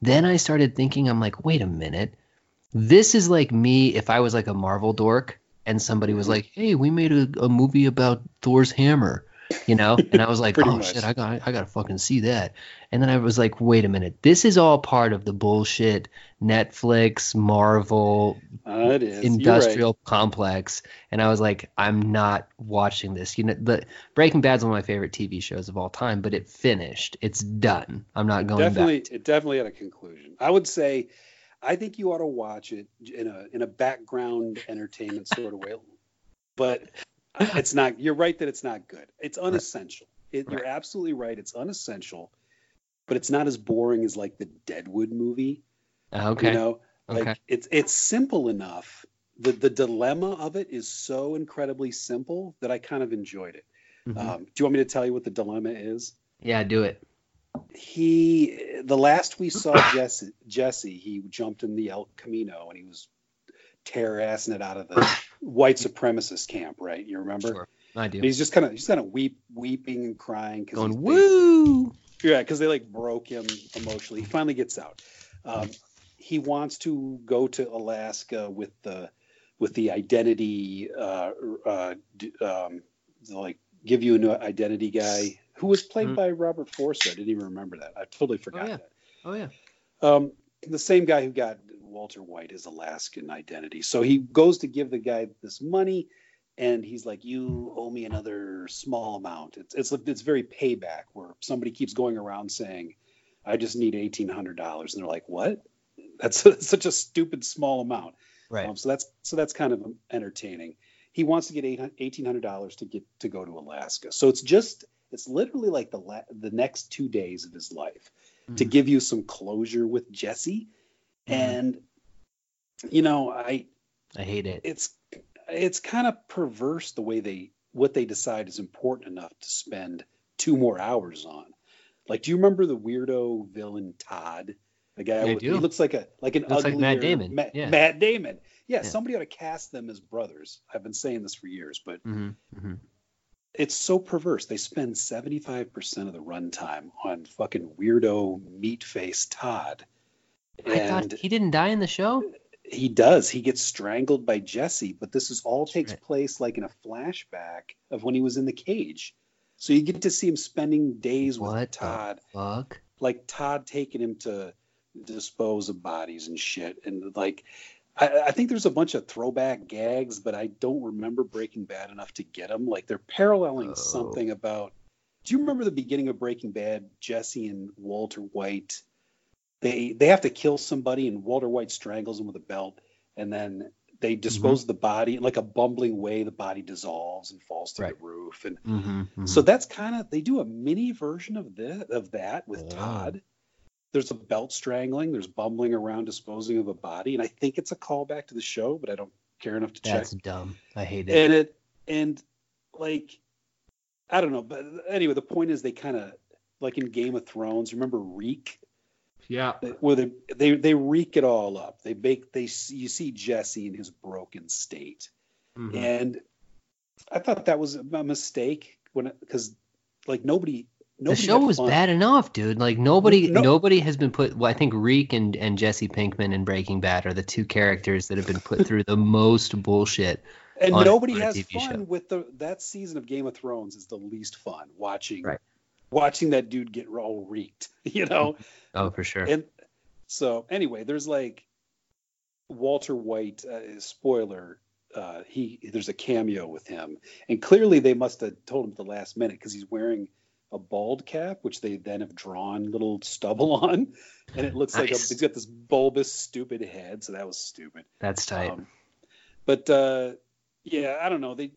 Then I started thinking, I'm like, wait a minute. This is like me if I was like a Marvel dork and somebody was Mhm. like, hey, we made a, a movie about Thor's hammer. You know, and I was like, "Oh much. shit, I got, I gotta fucking see that." And then I was like, "Wait a minute, this is all part of the bullshit Netflix, Marvel, Uh, You're right. industrial complex and i was like i'm not watching this you know the breaking bad's one of my favorite tv shows of all time but it finished it's done i'm not going definitely back it definitely had a conclusion i would say i think you ought to watch it in a in a background entertainment sort of way. But it's not you're right that it's not good. It's unessential. It, you're absolutely right. It's unessential but it's not as boring as like the deadwood movie okay. you know? Like okay. it's it's simple enough. The the dilemma of it is so incredibly simple that i kind of enjoyed it. Mhm. um, do you want me to tell you what the dilemma is? Yeah do it he the last we saw Jesse Jesse he jumped in the El Camino and he was tear assing it out of the white supremacist camp right? You remember? Sure. I And do he's just kind of he's kind of weep weeping and crying because going woo! Yeah because they like broke him emotionally. He finally gets out. Um, he wants to go to Alaska with the with the identity uh, uh, d- um, like give you an identity guy who was played Mhm. by Robert Forster. I didn't even remember that. I totally forgot oh, yeah. that. oh yeah Um, the same guy who got Walter White his Alaskan identity. So he goes to give the guy this money, and he's like, "You owe me another small amount." It's it's it's very payback where somebody keeps going around saying, "I just need eighteen hundred dollars," and they're like, "What?" That's such a stupid small amount. right Um, so that's so that's kind of entertaining. He wants to get eighteen hundred dollars to get to go to Alaska. So it's just it's literally like the la- the next two days of his life to Mhm. give you some closure with Jesse. Mhm. And you know, I i hate it it's it's kind of perverse the way they what they decide is important enough to spend two more hours on. Like, do you remember the weirdo villain Todd? The guy with, do. he looks like a like an ugly like Matt Damon, Ma- yeah. Matt Damon. Yeah, Yeah. somebody ought to cast them as brothers. I've been saying this for years, but hmm hmm it's so perverse. They spend 75% of the runtime on fucking weirdo meat face Todd. i And thought he didn't die in the show he does. He gets strangled by Jesse, but this is all takes right. place like in a flashback of when he was in the cage. So you get to see him spending days with What the Todd, fuck like Todd taking him to dispose of bodies and shit. And like, I, I think there's a bunch of throwback gags, but I don't remember Breaking Bad enough to get them. Like they're paralleling Oh. something about. Do you remember the beginning of Breaking Bad? Jesse and Walter White, they they have to kill somebody, and Walter White strangles him with a belt, and then they dispose of the body in like a bumbling way. The body dissolves and falls to Right. the roof, and mm-hmm, so that's kind of they do a mini version of this of that with Oh. Todd. There's a belt strangling. There's bumbling around disposing of a body, and I think it's a callback to the show, but I don't care enough to that's check. That's dumb i hate it And it and like I don't know, but anyway, the point is they kind of like in Game of Thrones. Remember Reek? yeah Where they they they reek it all up. They make they you see Jesse in his broken state, Mhm. and I thought that was a mistake when because like nobody the show was fun. bad enough, dude. Like nobody, No- nobody has been put. Well, I think Reek and and Jesse Pinkman in Breaking Bad are the two characters that have been put through the most bullshit. and on- nobody on has fun show. with the that season of Game of Thrones is the least fun watching Right. watching that dude get all reeked, you know. Oh, for sure. And so anyway, there's like Walter White, uh, spoiler, uh, he there's a cameo with him, and clearly they must have told him at the last minute because he's wearing a bald cap, which they then have drawn little stubble on, and it looks like a, he's got this bulbous, stupid head. So that was stupid. That's tight. Um, but uh, yeah, I don't know. They.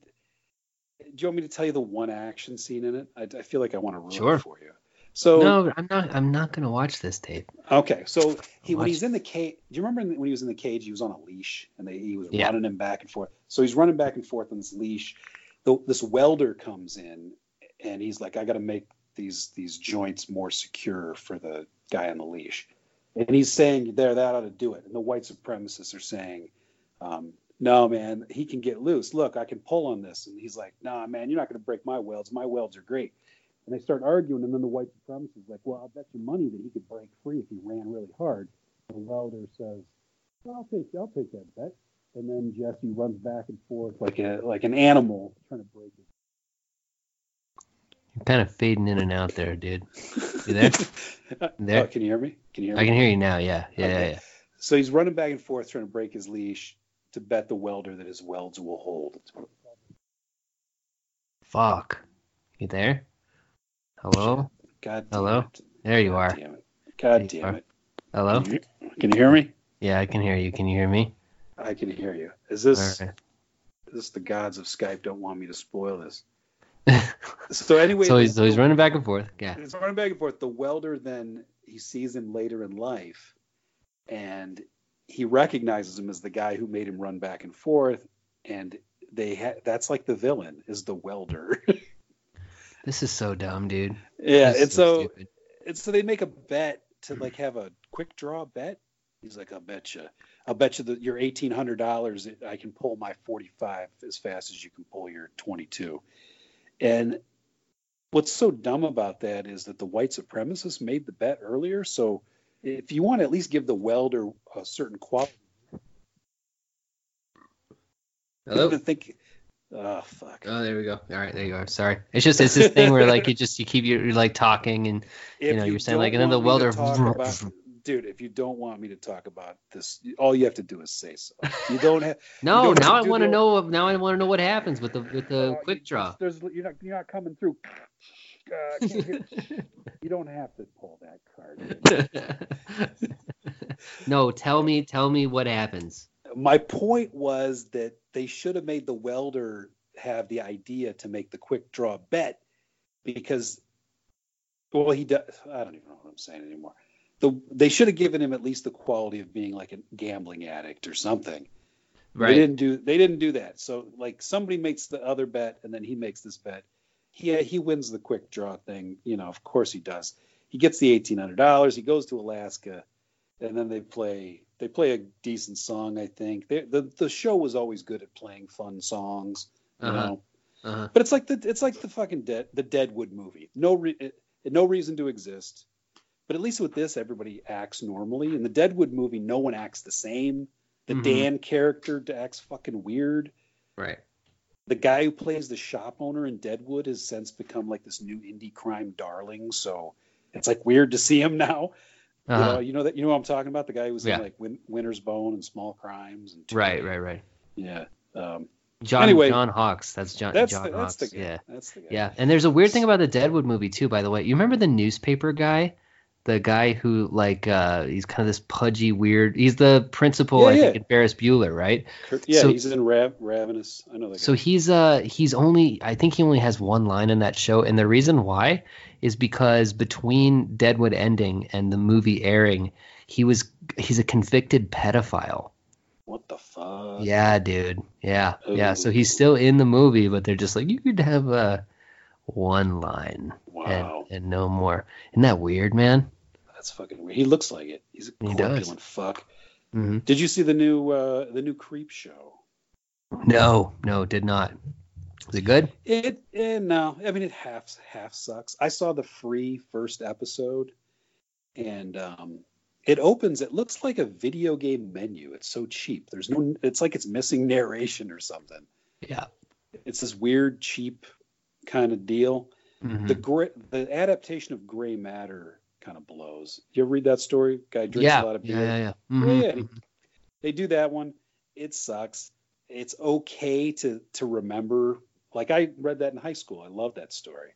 Do you want me to tell you the one action scene in it? I, I feel like I want to ruin Sure. it for you. So no, I'm not. I'm not gonna watch this tape. Okay, so he when he's in the cage, do you remember when he was in the cage? He was on a leash, and they, he was Yeah. running him back and forth. So he's running back and forth on this leash. The, this welder comes in, and he's like, "I got to make these these joints more secure for the guy on the leash." And he's saying, "There, that ought to do it." And the white supremacists are saying, um, "No, man, he can get loose. Look, I can pull on this." And he's like, "Nah, man, you're not going to break my welds. My welds are great." And they start arguing, and then the white supremacist is like, "Well, I'll bet you money that he could break free if he ran really hard." The welder says, well, "I'll take, I'll take that bet." And then Jesse runs back and forth like a like an animal trying to break You're kind of fading in and out there, dude. You there? There? Oh, can you hear me? Can you hear me? I can hear you now. Yeah, yeah, Okay. yeah. So he's running back and forth trying to break his leash to bet the welder that his welds will hold. Fuck. You there? Hello? God damn Hello? it. There you God are. Damn it. God There damn are. it. Hello? Can you, can you hear me? Yeah, I can hear you. Can you hear me? I can hear you. Is this right. is this the gods of Skype don't want me to spoil this? So anyway, so he's so he's running back and forth. Yeah. He's running back and forth. The welder then he sees him later in life, and he recognizes him as the guy who made him run back and forth. And they ha- that's like the villain is the welder. This is so dumb, dude. yeah, This is and so stupid. it's so they make a bet to like have a quick draw bet. He's like, I'll bet you, I'll bet you that your eighteen hundred dollars, I can pull my forty five as fast as you can pull your twenty two. And what's so dumb about that is that the white supremacists made the bet earlier. So if you want to at least give the welder a certain quality, I Hello? don't think. Oh fuck! Oh, there we go. All right, there you are. Sorry. It's just it's this thing where like you just you keep you you're like talking and If know, you're saying, like, and then the welder- about- dude, if you don't want me to talk about this, all you have to do is say so. You don't have. no, don't now I have to do want to know now I want to know what happens with the with the uh, quick draw. There's, you're not. You're not coming through. Uh, I you don't have to pull that card. no, tell me tell me what happens. My point was that they should have made the welder have the idea to make the quick draw bet because, well, he does. I don't even know what I'm saying anymore. The, they should have given him at least the quality of being like a gambling addict or something. They didn't do. They didn't do that. So like somebody makes the other bet and then he makes this bet. He he wins the quick draw thing. You know, of course he does. He gets the eighteen hundred dollars. He goes to Alaska, and then they play. They play a decent song. I think they, the the show was always good at playing fun songs. You Uh-huh. know, Uh-huh. but it's like the it's like the fucking dead the Deadwood movie. No re, it, no reason to exist. But at least with this, everybody acts normally. In the Deadwood movie, no one acts the same. The Mhm. Dan character acts fucking weird. Right. The guy who plays the shop owner in Deadwood has since become like this new indie crime darling. So it's like weird to see him now. You, Uh-huh. know, you know that you know what I'm talking about. The guy who was Yeah. in like Win- Winter's Bone and Small Crimes and Right, right, right. Yeah, um, John Anyway, John Hawkes. That's John that's John the, Hawkes. that's yeah. That's the guy. Yeah. And there's a weird thing about the Deadwood movie too, by the way. You remember the newspaper guy? The guy who like uh he's kind of this pudgy weird he's the principal, Yeah, I yeah. think, in Ferris Bueller, right? Yeah, So- he's in Rav- Ravenous. I know that. So guy. he's uh he's only I think he only has one line in that show, and the reason why is because between Deadwood ending and the movie airing, he was he's a convicted pedophile. what the fuck? Yeah, dude. Yeah, yeah. So he's still in the movie, but they're just like you could have uh one line Wow, and, and no more. Isn't that weird, man? That's fucking weird. He looks like it. He's a He does. corpulent fuck. hmm Did you see the new uh, the new Creep show? No, no, did not. Is it good? It eh, no, I mean it half half sucks. I saw the free first episode, and um, it opens. It looks like a video game menu. It's so cheap. There's no. It's like it's missing narration or something. Yeah. It's this weird cheap kind of deal. Mhm. The the adaptation of Gray Matter kind of blows. You ever read that story? Guy drinks yeah. a lot of beer. yeah, yeah, yeah. Yeah, Mhm. yeah, he- they do that one. It sucks. It's okay to to remember. Like I read that in high school. I love that story.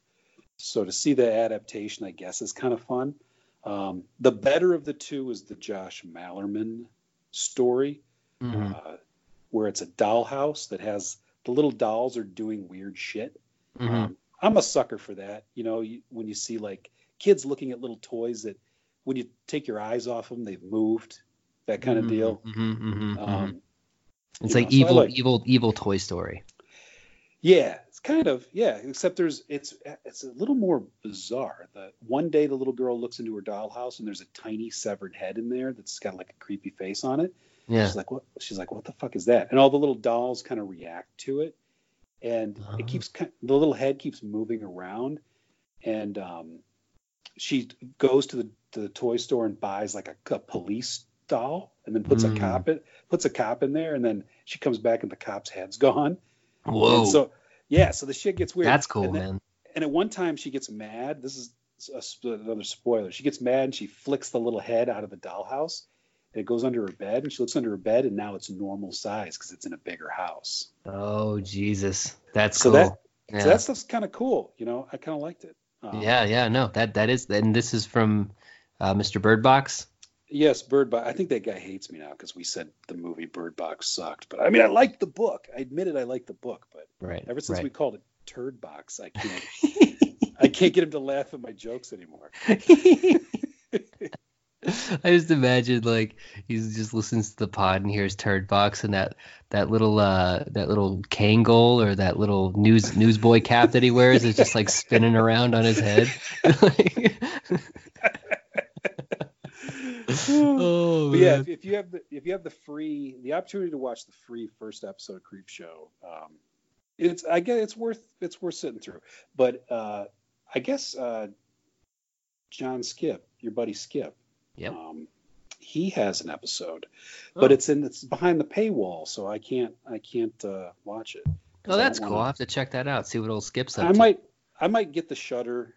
So to see the adaptation, I guess, is kind of fun. Um, the better of the two is the Josh Malerman story, Mhm. uh, where it's a dollhouse that has the little dolls are doing weird shit. Mhm. Um, I'm a sucker for that. You know, you, when you see like kids looking at little toys that when you take your eyes off them, they've moved, that kind of deal. Mhm, mhm, mhm. Um, it's like know, so evil, like- evil, evil Toy Story. Yeah, it's kind of yeah, except there's it's it's a little more bizarre. The one day the little girl looks into her dollhouse and there's a tiny severed head in there that's got like a creepy face on it. Yeah. She's like, what? She's like, what the fuck is that? And all the little dolls kind of react to it, and Uh-huh. it keeps the little head keeps moving around, and um, she goes to the to the toy store and buys like a, a police doll, and then puts Mm. a cop in, puts a cop in there, and then she comes back and the cop's head's gone. Whoa. And so yeah, so the shit gets weird. That's cool, and then, man. And at one time she gets mad. This is a, another spoiler. She gets mad and she flicks the little head out of the dollhouse. And it goes under her bed, and she looks under her bed, and now it's normal size because it's in a bigger house. Oh Jesus, that's So cool. that- yeah. So that stuff's kind of cool. You know, I kind of liked it. Um, yeah, yeah, no, that that is, and this is from uh, Mr. Bird Box. Yes, Bird Box. I think that guy hates me now because we said the movie Bird Box sucked. But I mean, I liked the book. I admitted I liked the book, but Right. ever since right. we called it Turd Box, I can't. I can't get him to laugh at my jokes anymore. I just imagine like he's just listens to the pod and hears Turd Box and that that little uh that little Kangol or that little news newsboy cap that he wears is just like spinning around on his head. oh But yeah, if, if you have the if you have the free the opportunity to watch the free first episode of Creep Show, um, it's I guess it's worth it's worth sitting through. But uh, I guess uh, John Skipp, your buddy Skipp, Yep. um, he has an episode, but Oh. it's in it's behind the paywall, so I can't I can't uh, watch it. Oh, that's cool. I'll have to check that out. See what old Skipp's up I to. might I might get the Shudder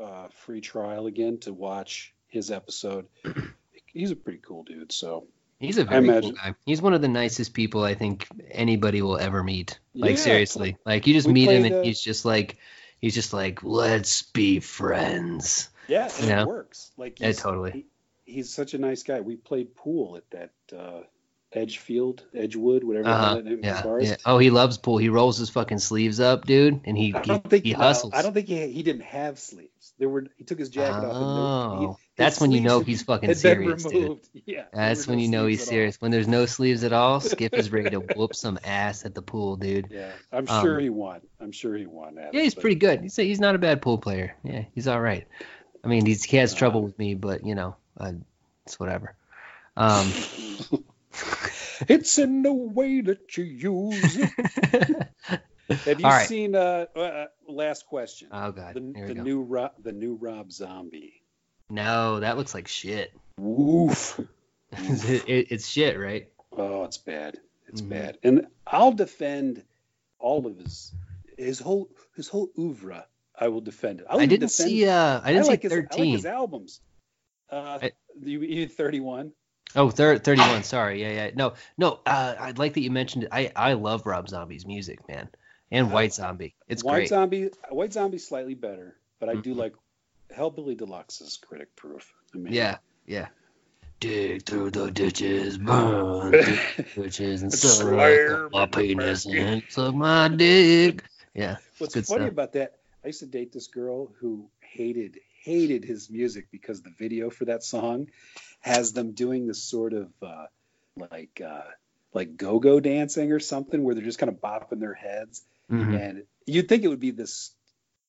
uh, free trial again to watch his episode. He's a pretty cool dude, so He's a very cool guy. He's one of the nicest people I think anybody will ever meet. Like Yeah, seriously, like you just meet him and uh, he's just like, he's just like, let's be friends. Yeah, it works. Like Yeah, totally. he- he's such a nice guy. We played pool at that uh, Edgefield, Edgewood, whatever Uh-huh. that name Yeah, bars. yeah. Oh, he loves pool. He rolls his fucking sleeves up, dude, and he I he, don't think he no, hustles. I don't think he he didn't have sleeves. There were he took his jacket off. And Oh, there, he, that's when you know he's fucking serious, dude. Yeah, That's when no you know he's sleeves at all. serious. When there's no sleeves at all, Skipp is ready to whoop some ass at the pool, dude. Yeah, I'm Um, sure he won. I'm sure he won. Yeah, it, he's but- pretty good. He's he's not a bad pool player. Yeah, he's all right. I mean, he's he has Uh, trouble with me, but you know, uh, it's whatever. Um, it's in the way that you use it. Have you right. seen? Uh, uh, last question. oh god, the the new Rob, the new Rob Zombie. No, that looks like shit. Woof. it, it- it's shit, right? Oh, it's bad. It's Mhm. bad. And I'll defend all of his his whole his whole oeuvre. I will defend it. I'll I didn't defend, see. Uh, I didn't like see his, I like thirteen. his albums. Uh, I- you, you 31. Oh, thir- 31. Sorry. Yeah, yeah. No, no. Uh, I'd like that you mentioned it. I, I love Rob Zombie's music, man. And White Zombie. It's White great. Zombie. White Zombie slightly better, but I do Mhm. like Hellbilly Deluxe's critic proof. I mean, Yeah, yeah. Dig through the ditches, burn the ditches, and suck my penis and suck my dick. Yeah. What's funny stuff. about that? I used to date this girl who hated hated his music because the video for that song has them doing this sort of uh, like uh, like go-go dancing or something where they're just kind of bopping their heads, Mhm. and you'd think it would be this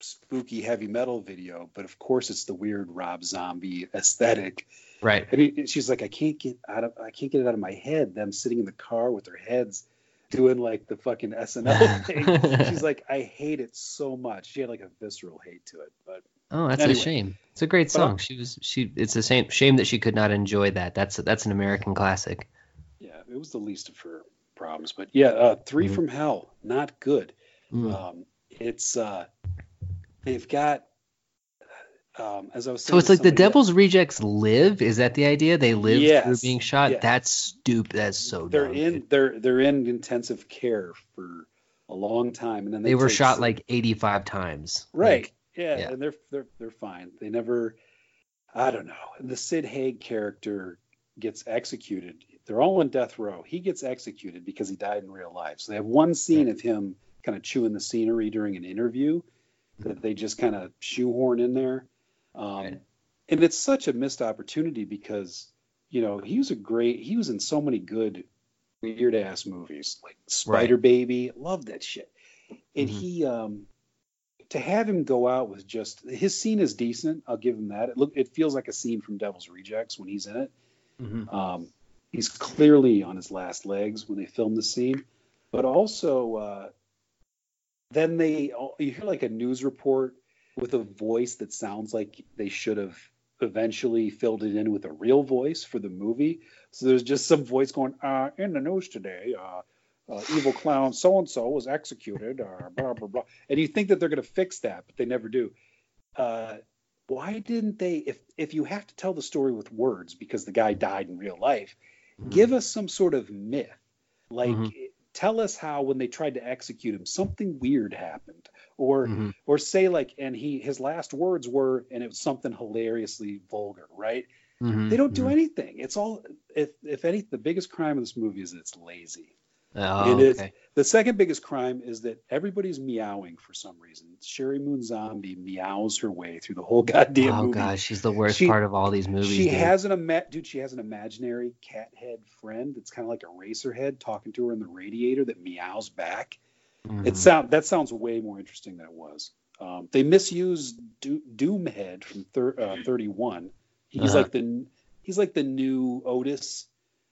spooky heavy metal video, but of course it's the weird Rob Zombie aesthetic. Right. And he, she's like, I can't get out of I can't get it out of my head. Them sitting in the car with their heads doing like the fucking SNL thing. She's like, I hate it so much. She had like a visceral hate to it. But Oh, that's Anyway. a shame. It's a great song. She was she. It's a shame shame that she could not enjoy that. That's that's an American classic. yeah, it was the least of her problems. But yeah, uh, 3 Mhm. from Hell, not good. Mm. Um, it's uh, they've got. um, as I was So it's like the Devil's Rejects live. Is that the idea? They live through being shot. yes. That's stupid. That's so they're dumb. in dude. they're they're in intensive care for a long time, and then they, They were shot some- like 85 times. right. Like, yeah, yeah. and they're they're they're fine. They never. I don't know. The Sid Haig character gets executed. They're all in death row. He gets executed because he died in real life. So they have one scene of him kind of chewing the scenery during an interview that they just kind of shoehorn in there. Um, Right. And it's such a missed opportunity because, you know, he was a great, he was in so many good, weird ass movies like Spider Baby. Love that shit. And Mhm. he, um, to have him go out with just his scene is decent. I'll give him that. It look, it feels like a scene from Devil's Rejects when he's in it. Mhm. Um, he's clearly on his last legs when they filmed the scene, but also uh, then they you hear like a news report with a voice that sounds like they should have eventually filled it in with a real voice for the movie. So there's just some voice going, uh, in the news today, uh, uh, evil clown so and so was executed, or blah blah blah, and you think that they're going to fix that, but they never do. Uh, why didn't they? If if you have to tell the story with words because the guy died in real life, give us some sort of myth. Like Mhm. tell us how when they tried to execute him, something weird happened, or Mhm. or say like, and he his last words were, and it was something hilariously vulgar, right? Mhm. They don't do Mhm. anything. It's all if if any the biggest crime of this movie is it's lazy. Oh, and it's okay. the second biggest crime is that everybody's meowing for some reason. Sheri Moon Zombie meows her way through the whole goddamn movie. Oh movie. gosh, she's the worst She- part of all these movies. She dude. has an ima- dude. She has an imaginary cat head friend that's kind of like Eraserhead talking to her in the radiator that meows back. Mhm. It sound that sounds way more interesting than it was. Um, they misused Do- Doomhead from thir- uh, 31. He's Uh-huh. like the he's like the new Otis.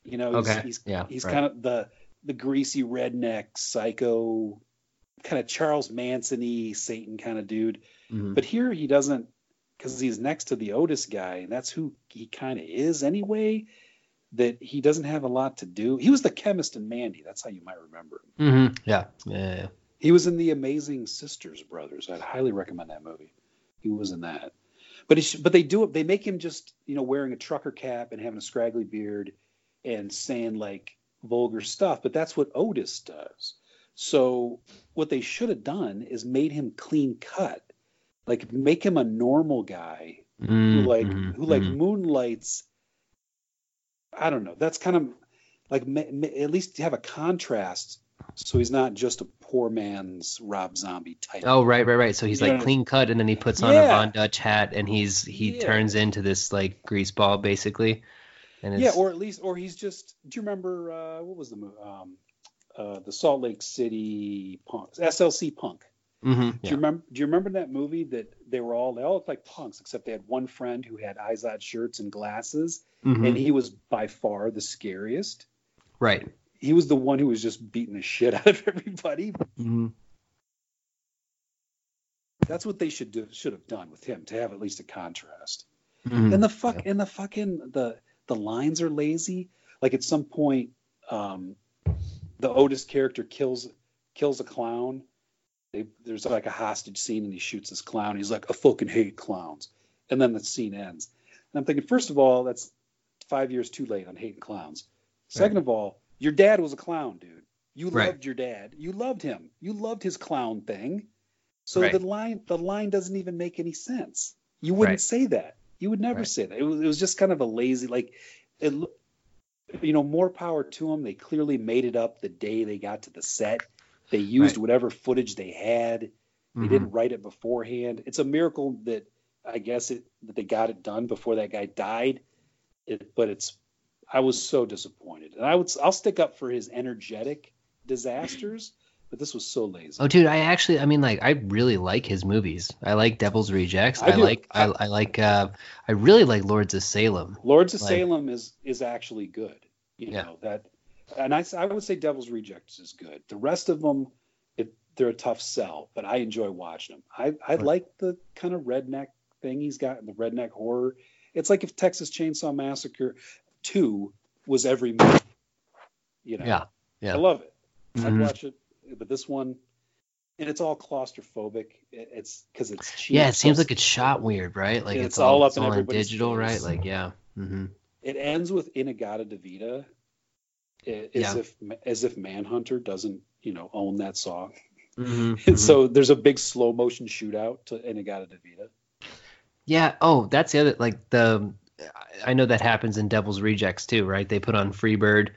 You know, he's, Okay, he's, yeah, he's right. kind of the the greasy redneck psycho, kind of Charles Manson-y Satan kind of dude. Mhm. But here he doesn't, because he's next to the Otis guy, and that's who he kind of is anyway. That he doesn't have a lot to do. He was the chemist in Mandy. That's how you might remember him. Mhm. Yeah. Yeah. yeah, yeah. He was in the Amazing Sisters Brothers. I'd highly recommend that movie. He was in that. But he, but they do it. They make him just you know wearing a trucker cap and having a scraggly beard and saying like vulgar stuff. But that's what Otis does. So what they should have done is made him clean cut, like make him a normal guy who Mm, like who like mhm. moonlights. I don't know. That's kind of like ma- ma- at least have a contrast, so he's not just a poor man's Rob Zombie type. Oh right, right, right. So he's like Yeah. clean cut, and then he puts on Yeah. a Von Dutch hat, and he's he Yeah. turns into this like greaseball basically. And yeah, or at least, or he's just. Do you remember uh, what was the movie? Um, uh, the Salt Lake City Punks, SLC Punk. Mhm, Do yeah. you remember? Do you remember that movie that they were all they all looked like punks except they had one friend who had Izod shirts and glasses, Mhm, and he was by far the scariest. right. He was the one who was just beating the shit out of everybody. Mhm. That's what they should do, should have done with him to have at least a contrast. Mhm. And the fuck and the fucking the the lines are lazy. Like at some point, um, the Otis character kills kills a clown. They, there's like a hostage scene and he shoots this clown. He's like, I fucking hate clowns. And then the scene ends. And I'm thinking, first of all, that's five years too late on hating clowns. Second of all, your dad was a clown, dude. You Right. loved your dad. You loved him. You loved his clown thing. So Right. the line the line doesn't even make any sense. You wouldn't Right. say that. You would never Right. say that. It was, it was just kind of a lazy like it you know, more power to them. They clearly made it up the day they got to the set. They used Right. whatever footage they had. They Mhm. didn't write it beforehand. It's a miracle that I guess it that they got it done before that guy died. It, but it's I was so disappointed, and I would I'll stick up for his energetic disasters, but this was so lazy. Oh, dude, I actually, I mean, like, I really like his movies. I like Devil's Rejects. I I, like, I, I- like, uh, I really like Lords of Salem. Lords of Like- Salem is is actually good. You Yeah. know that, and I I would say Devil's Rejects is good. The rest of them, it, they're a tough sell, but I enjoy watching them. I I Right. like the kind of redneck thing he's got, in the redneck horror. It's like if Texas Chainsaw Massacre two was every movie. You know, Yeah, yeah. I love it. I'd Mhm. watch it, but this one, and it's all claustrophobic. It's because it's cheap. Yeah, it seems like it's shot weird, right? Like it's, it's all all up it's in all in everybody's digital, right? Like yeah. hmm it ends with In-A-Gadda-Da-Vida, as Yeah. if as if Manhunter doesn't you know own that song. hmm And so there's a big slow motion shootout to In-A-Gadda-Da-Vida. Yeah. Oh, that's the other like the I know that happens in Devil's Rejects too, right? They put on Freebird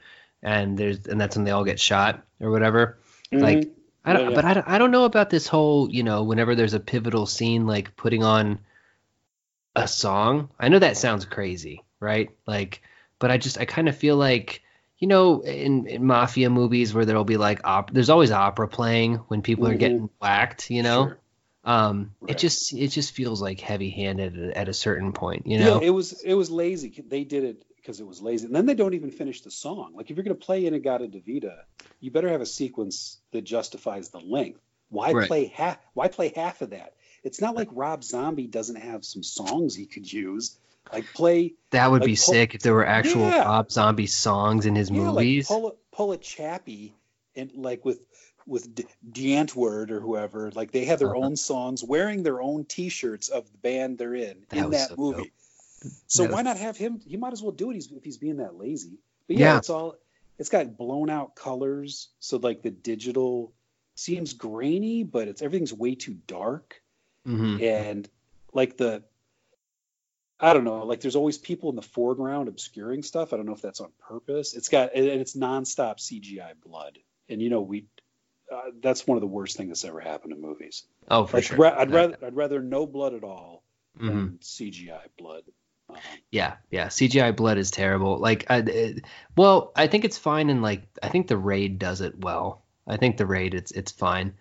and there's and that's when they all get shot or whatever. Like Mhm. I don't Yeah, yeah. but I don't, I don't know about this whole, you know, whenever there's a pivotal scene like putting on a song. I know that sounds crazy, right? Like but I just I kind of feel like you know, in, in mafia movies where there'll be like op- there's always opera playing when people are Mhm. getting whacked, you know. Sure. Um, Right. it just it just feels like heavy-handed at, at a certain point, you know. Yeah, it was it was lazy. They did it because it was lazy, and then they don't even finish the song. Like if you're going to play In-A-Gadda-Da-Vida, you better have a sequence that justifies the length. Why Right. play half? Why play half of that? It's not like Rob Zombie doesn't have some songs he could use. Like play that would like be pull- sick if there were actual Yeah. Rob Zombie songs in his yeah, movies. like pull a, pull a Chappie and like with with D- Die Antwoord or whoever, like they have their Uh-huh. own songs, wearing their own T-shirts of the band they're in That in that so movie. So That why not have him? He might as well do it if he's being that lazy. But yeah, Yeah. it's all it's got blown out colors, so like the digital seems grainy, but it's everything's way too dark Mhm. and like the I don't know, like there's always people in the foreground obscuring stuff. I don't know if that's on purpose. It's got and it's nonstop CGI blood, and you know we uh, that's one of the worst things that's ever happened in movies. Oh, for Like, sure. ra- I'd rather I'd rather no blood at all mhm. than CGI blood. Yeah, yeah. CGI blood is terrible. Like, I, it, well, I think it's fine, and like, I think the raid does it well. I think the raid, it's it's fine.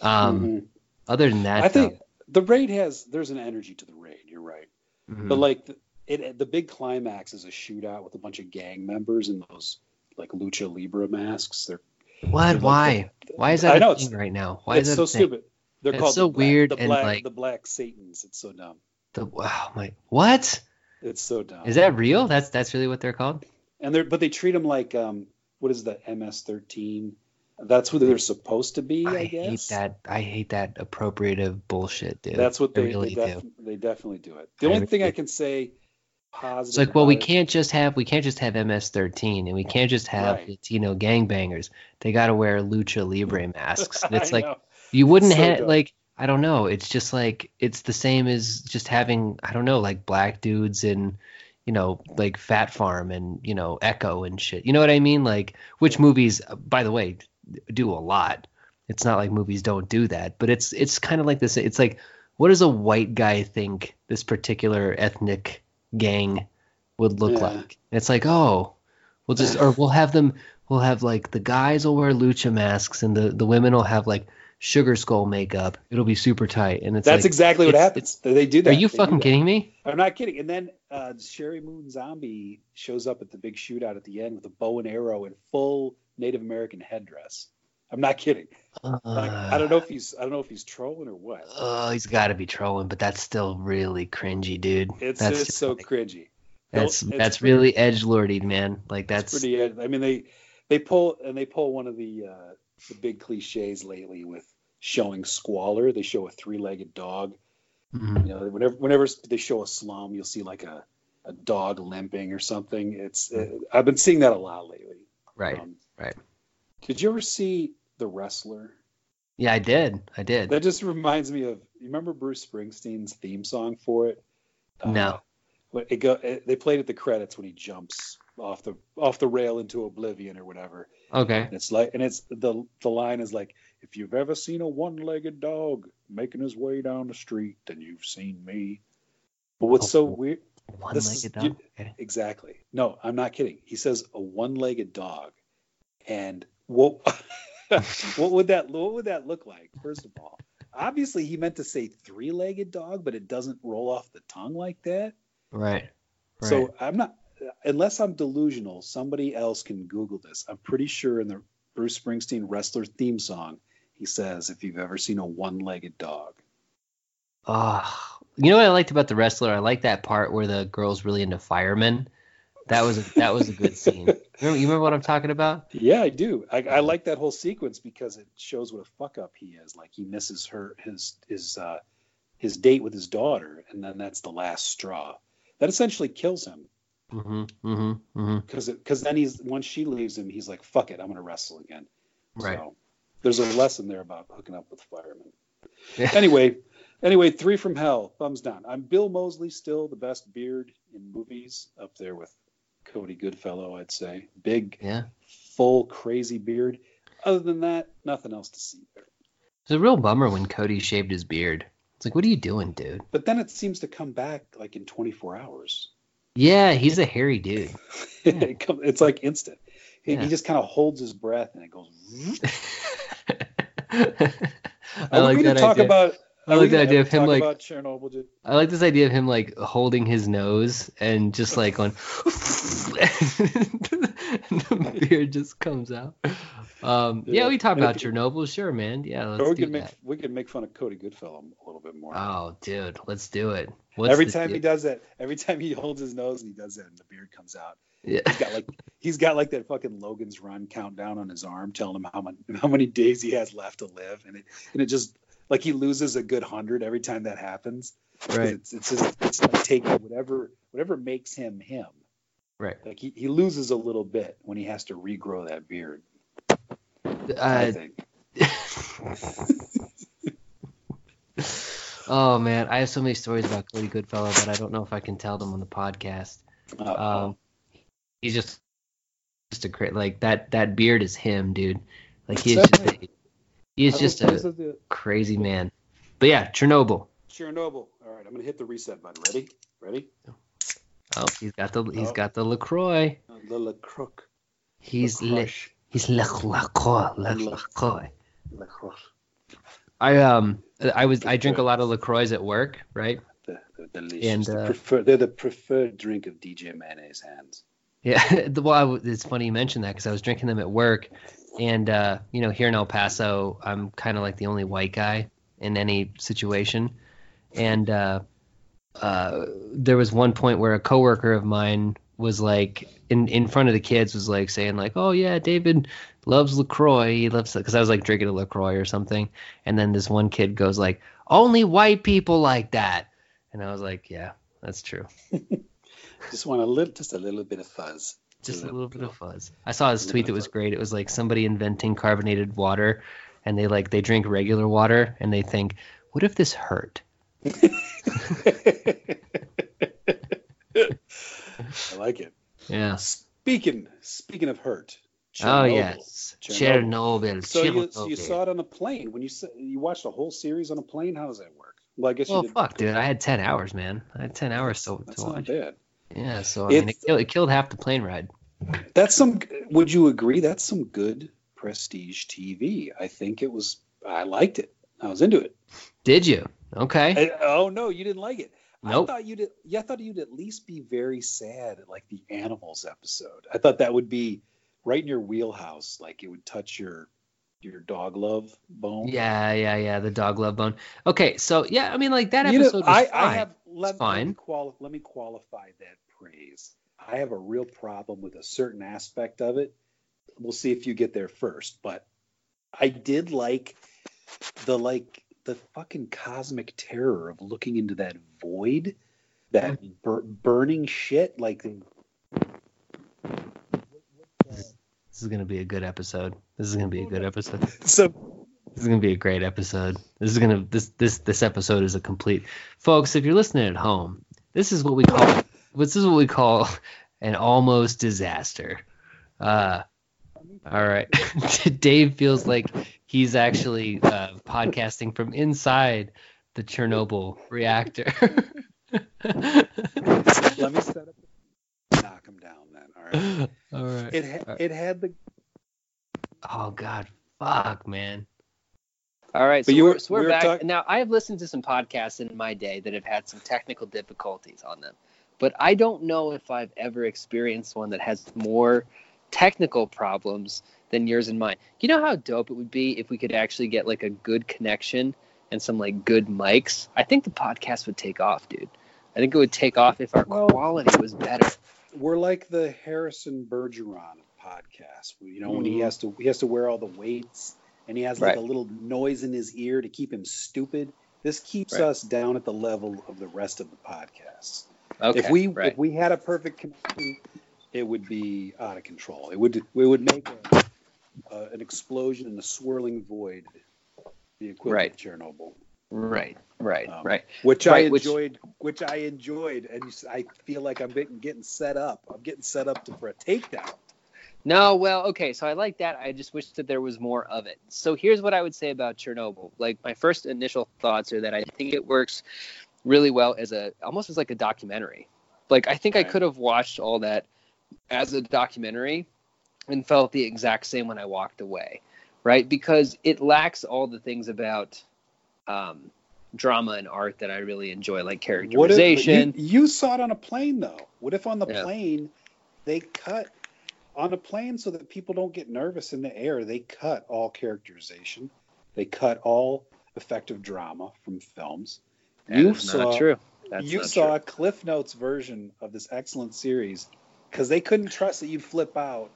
Um, mhm. other than that, I think the raid has there's an energy to the raid. You're right, Mhm. but like the, it the big climax is a shootout with a bunch of gang members in those like lucha libre masks. They're what? like Why? Why is that I know, it's- right now? Why it's is that so stupid. They're It's called so the black, weird the and, black, like- the black Satans. It's so dumb. The, wow, my what? It's so dumb. Is that real? That's that's really what they're called. And they're but they treat them like um what is the MS13? That's who they're supposed to be. I, I guess hate that. I hate that appropriative bullshit, dude. That's what I they really they, do. they definitely do it. The I only thing really I can say positive. It's like, well, we can't just have we can't just have MS-13, and we can't just have Right. Latino gangbangers. They got to wear lucha libre masks. And it's like know. you wouldn't So have dumb. like I don't know. It's just like it's the same as just having I don't know like black dudes in you know like Phat Farm and you know Ecko and shit. You know what I mean? Like which movies, by the way, do a lot. It's not like movies don't do that, but it's it's kind of like this. It's like what does a white guy think this particular ethnic gang would look Yeah. like? And it's like oh, we'll just or we'll have them. We'll have like the guys will wear lucha masks and the the women will have like sugar skull makeup. It'll be super tight, and it's That's like, exactly what it's- happens. They do that. Are you They fucking kidding me? I'm not kidding. And then uh, Sheri Moon Zombie shows up at the big shootout at the end with a bow and arrow and full Native American headdress. I'm not kidding. Like, I don't know if he's I don't know if he's trolling or what. Oh, he's got to be trolling, but that's still really cringy, dude. It's that's just just so like- cringy. that's it's that's pretty- really edge lordy, man. Like That's that's pretty. I mean, they they pull and they pull one of the uh, the big cliches lately with showing squalor. They show a three-legged dog. mhm. You know, whenever whenever they show a slum, you'll see like a a dog limping or something. It's uh, I've been seeing that a lot lately. right. Um, right. Did you ever see The Wrestler? Yeah, I did. I did. That just reminds me of you remember Bruce Springsteen's theme song for it? No. when it go, it, they played at the credits when he jumps off the off the rail into oblivion or whatever. okay. And it's like, and it's the the line is like, if you've ever seen a one-legged dog making his way down the street, then you've seen me. But what's so Oh. weird? One legged dog. you- Okay. Exactly. No, I'm not kidding. He says a one-legged dog, and what what would that what would that look like? First of all, obviously he meant to say three-legged dog, but it doesn't roll off the tongue like that. Right. Right. So I'm not, unless I'm delusional. Somebody else can Google this. I'm pretty sure in the Bruce Springsteen wrestler theme song, he says, "If you've ever seen a one-legged dog." Oh, you know what I liked about the wrestler? I like that part where the girl's really into firemen. That was a, that was a good scene. Remember, you remember what I'm talking about? Yeah, I do. I, I like that whole sequence because it shows what a fuck up he is. Like he misses her his his uh, his date with his daughter, and then that's the last straw. That essentially kills him Mm-hmm. Mm-hmm. Mm-hmm. because because then he's once she leaves him, he's like, "Fuck it, I'm gonna wrestle again." Right. So there's a lesson there about hooking up with firemen. Yeah. Anyway, anyway, three from hell, thumbs down. I'm Bill Moseley, still the best beard in movies, up there with Cody Goodfellow, I'd say. Big, Yeah. full, crazy beard. Other than that, nothing else to see there. It was a real bummer when Cody shaved his beard. It's like, what are you doing, dude? But then it seems to come back like in 24 hours. Yeah, he's a hairy dude. it it's like instant. He, Yeah. he just kind of holds his breath and it goes. I like that talk idea. about? I like the idea of him, like- Chernobyl. dude? I like this idea of him like holding his nose and just like going, the beard just comes out. Um, yeah, Yeah. we talk about Chernobyl, sure, man. Yeah, let's we do can make that. we can make fun of Cody Goodfellow a little bit more. Oh, dude, let's do it. What's every time he does that, every time he holds his nose and he does that, and the beard comes out. Yeah. He's got like he's got like that fucking Logan's Run countdown on his arm, telling him how many how many days he has left to live, and it and it just like he loses a good hundred every time that happens. right, It's it's just, it's like taking whatever whatever makes him him. right. Like he, he loses a little bit when he has to regrow that beard. I Uh, think. oh man, I have so many stories about Cody Goodfellow, but I don't know if I can tell them on the podcast. Uh, Um, he's just just a great like that. That beard is him, dude. Like he is That's just right. a, he is just a this is the- crazy man. But yeah, Chernobyl. Chernobyl. All right, I'm gonna hit the reset button. Ready? Ready? Oh, he's got the he's Oh. got the Lacroix. Uh, The La Croix. He's La le, he's Le Lacroix. Le La- Lacroix. La I um I was I drink a lot of Lacroix at work, right? The, the delicious. And, the uh, prefer, they're the preferred drink of DJ Mayonnaise hands. Yeah, well, it's funny you mentioned that because I was drinking them at work, and uh, you know, here in El Paso, I'm kind of like the only white guy in any situation, and uh, uh, there was one point where a coworker of mine was like in in front of the kids was like saying like, oh yeah, David loves Lacroix, he loves because I was like drinking a Lacroix or something, and then this one kid goes like, only white people like that, and I was like, yeah, that's true. Just want a little, just a little bit of fuzz. just a little bit of fuzz. I saw his tweet that was great. It was like somebody inventing carbonated water, and they like they drink regular water, and they think, what if this hurt? I like it. Yeah. Speaking speaking of hurt. Oh Chernobyl. yes, Chernobyl. Chernobyl. So you, Chernobyl. you saw it on a plane when you you watched a whole series on a plane. How does that work? Well, I guess well, you fuck, dude. I had ten hours, man. I had ten hours to, watch. That's to not bad. Yeah, so I mean, it killed, it killed half the plane ride. That's some. Would you agree? That's some good prestige TV. I think it was. I liked it. I was into it. Did you? Okay. I- oh no, you didn't like it. Nope. I thought you'd. Yeah, I thought you'd at least be very sad at like the animals episode. I thought that would be right in your wheelhouse. Like it would touch your your dog love bone. Yeah, yeah, yeah. The dog love bone. Okay, so yeah, I mean, like that You know, episode was I, fine. I have let, let fine. me quali- let me qualify that praise. I have a real problem with a certain aspect of it. We'll see if you get there first, but I did like the like the fucking cosmic terror of looking into that void, that mm-hmm. bur- burning shit. Like This is gonna be a good episode. This is gonna be a good episode. so, This is gonna be a great episode. This is gonna this this this episode is a complete. Folks, if you're listening at home, this is what we call this is what we call an almost disaster. Uh, all right. Dave feels like he's actually uh, podcasting from inside the Chernobyl reactor. let me set up. Knock him down then. All right. all right. It ha- it had the Oh God, fuck, man. All right, But so you we're, were- so we're we were back talk- now. I have listened to some podcasts in my day that have had some technical difficulties on them, but I don't know if I've ever experienced one that has more technical problems than yours and mine. You know how dope it would be if we could actually get like a good connection and some like good mics. I think the podcast would take off, dude. I think it would take off if our Well- quality was better. we're like the Harrison Bergeron podcast. You know, when he Mhm. has to he has to wear all the weights and he has like Right. a little noise in his ear to keep him stupid. This keeps Right. us down at the level of the rest of the podcasts. Okay. if we right. if we had a perfect connection, it would be out of control. It would it would make a, uh, an explosion in the swirling void, the equivalent Right. of Chernobyl, right. Right. Um, right. which I Right, which- enjoyed. Which, I enjoyed, and I feel like I'm getting, getting set up. I'm getting set up to, for a takedown. No, well, okay, so I like that. I just wish that there was more of it. So here's what I would say about Chernobyl. Like my first initial thoughts are that I think it works really well as a almost as like a documentary. Like I think I could have watched all that as a documentary and felt the exact same when I walked away, right? Because it lacks all the things about um, drama and art that I really enjoy, like What if, characterization. you, you saw it on a plane though. What if on the Yeah. plane they cut on a plane so that people don't get nervous in the air? They cut all characterization. They cut all effective drama from films. That you saw not true. That's you saw true. a Cliff Notes version of this excellent series because they couldn't trust that you'd flip out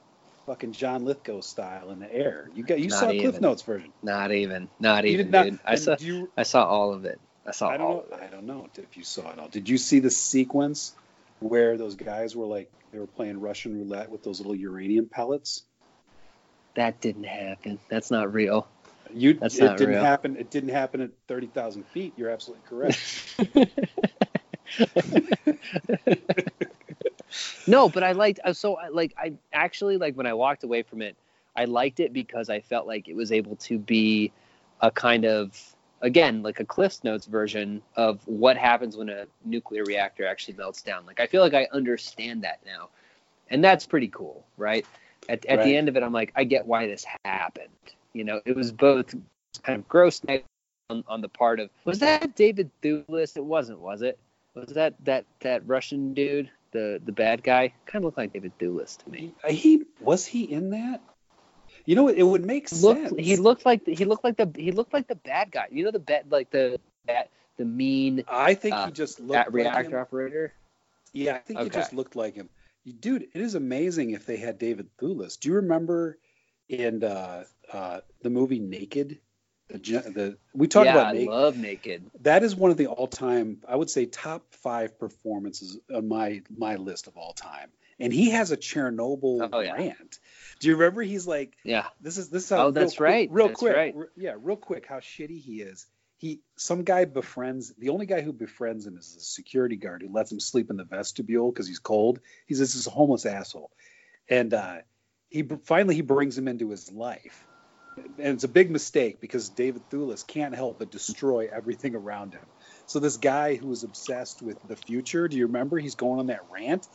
fucking John Lithgow style in the air. You got you Not saw Cliff. Notes version. Not even. Not even, not. dude. I saw. you, I saw all of it. I saw I all don't of know. it. I don't know if you saw it all. Did you see the sequence where those guys were like they were playing Russian roulette with those little uranium pellets? That didn't happen. That's not real. You That's it not didn't real. happen. It didn't happen at thirty thousand feet. You're absolutely correct. no, but I liked. uh, So like. I actually like when I walked away from it. I liked it because I felt like it was able to be a kind of again like a Cliff's Notes version of what happens when a nuclear reactor actually melts down. Like I feel like I understand that now, and that's pretty cool, right? At, at Right. the end of it, I'm like, I get why this happened. You know, it was both kind of gross on, on the part of was that David Thewlis? It wasn't, was it? Was that that that Russian dude, the the bad guy? Kind of looked like David Thewlis to me. he, he was he in that? You know, what it would make Looked, sense. he looked like the, he looked like the he looked like the bad guy. You know the bad like the that the mean I think uh, he just looked that like reactor him. operator. Yeah, I think he just looked like him. Dude, it is amazing if they had David Thewlis. Do you remember in uh, uh, the movie Naked? The, gen- the we talked yeah, about I Naked. love Naked. that is one of the all-time, I would say, top five performances on my my list of all time. And he has a Chernobyl Oh, yeah. rant. Do you remember? He's like, Yeah, this is this is how Oh, that's real right. real That's quick right. re- yeah real quick how shitty he is he some guy befriends the only guy who befriends him is a security guard who lets him sleep in the vestibule because he's cold he's this is a homeless asshole and uh he finally he brings him into his life and it's a big mistake because David Thewlis can't help but destroy everything around him. So this guy who is obsessed with the future, do you remember? He's going on that rant,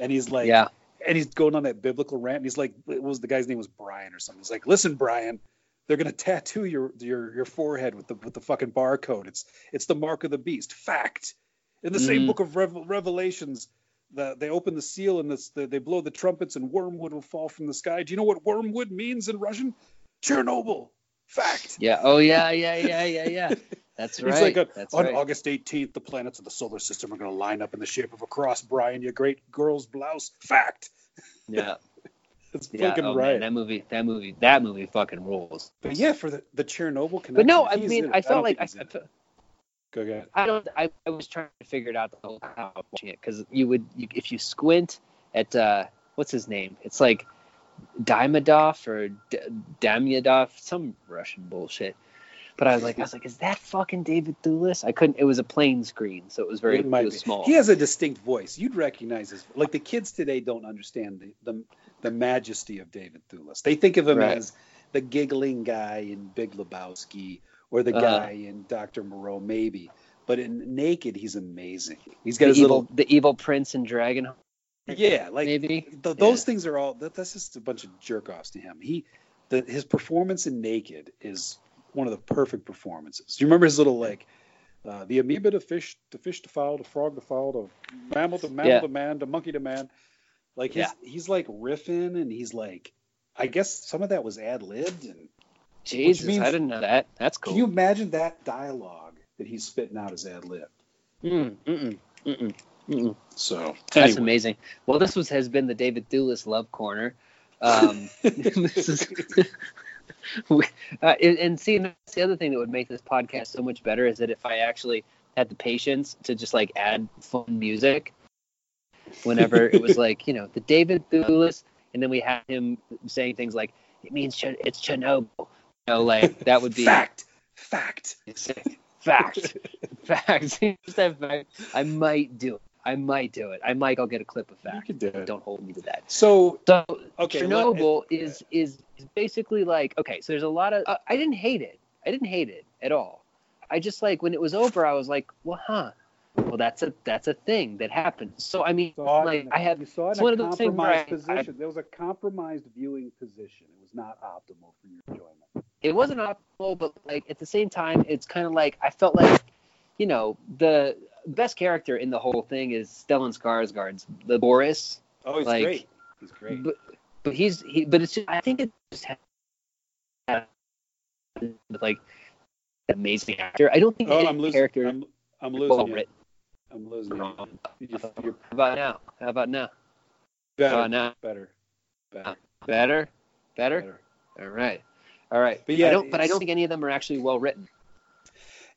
and he's like, yeah. and he's going on that biblical rant. And he's like, what was the guy's name was Brian or something? He's like, listen, Brian, they're gonna tattoo your your your forehead with the with the fucking barcode. It's it's the mark of the beast. Fact. In the same Mhm. book of Revel- Revelations, the, they open the seal and this, the, they blow the trumpets and wormwood will fall from the sky. Do you know what wormwood means in Russian? Chernobyl. Fact. Yeah. Oh yeah. Yeah. Yeah. Yeah. Yeah. That's right. like, on, That's on right. August 18th, the planets of the solar system are going to line up in the shape of a cross, Brian, you great girl's blouse. Fact. Yeah. It's Yeah. fucking Oh, right. man, that movie. That movie. That movie fucking rules. But yeah, for the, the Chernobyl connection. But no, I mean, I felt like I, I felt- Go ahead. I don't. I, I was trying to figure it out the whole time watching it because you would, you, if you squint at uh, what's his name? It's like Dimedov or D- Damyadov, some Russian bullshit. But I was like, I was like, is that fucking David Thewlis? I couldn't. It was a plain screen, so it was very It it was small. He has a distinct voice. You'd recognize his like the kids today don't understand the the, the majesty of David Thewlis. They think of him Right. as the giggling guy in Big Lebowski or the Uh-huh. guy in Doctor Moreau, maybe. But in Naked, he's amazing. He's got his evil, little the evil prince and dragon. yeah, like maybe. th- those Yeah. things are all that, that's just a bunch of jerk offs to him. He the, his performance in Naked is one of the perfect performances. Do you remember his little like uh, the amoeba to fish, the fish to fowl, the frog to fowl, the mammal to mammal Yeah. to man, the monkey to man. Like his, he's like riffing and he's like, I guess some of that was ad libbed. And Jesus, means- I didn't know that. That's cool. can you imagine that dialogue that he's spitting out as ad libbed? Mm, mm-mm, mm-mm, mm-mm. So That's amazing. Well, this was has been the David Thewlis Love Corner. Um, this is, uh, and, and see, that's the other thing that would make this podcast so much better is that if I actually had the patience to just like add fun music whenever it was like you know the David Thewlis, and then we had him saying things like it means Ch- it's Chernobyl. You know, like that would be fact, fact. fact, fact. Fact. I might do it. I might do it. I might go get a clip of You fact. can do it. Don't hold me to that. So So okay, Chernobyl let- is, is is basically like okay. So there's a lot of uh, I didn't hate it. I didn't hate it at all. I just like when it was over. I was like, well, huh. Well, that's a that's a thing that happens. So I mean, saw it like a- I have you saw it it's in one a of those things where I- I- there was a compromised viewing position. It was not optimal for your enjoyment. it wasn't optimal, but like at the same time, it's kind of like I felt like, you know, the best character in the whole thing is Stellan Skarsgård's the Boris, Oh, he's Like- great. He's great. but but he's he but it's just, I think it just with like amazing actor. I don't think oh, any I'm losing. character I'm, I'm losing. well you. written. I'm losing. you. You're, you're How about now? How about now? better. How about now? better. Better. Uh, better, better. Better. All right, all right. But yeah, I don't. But I don't think any of them are actually well written.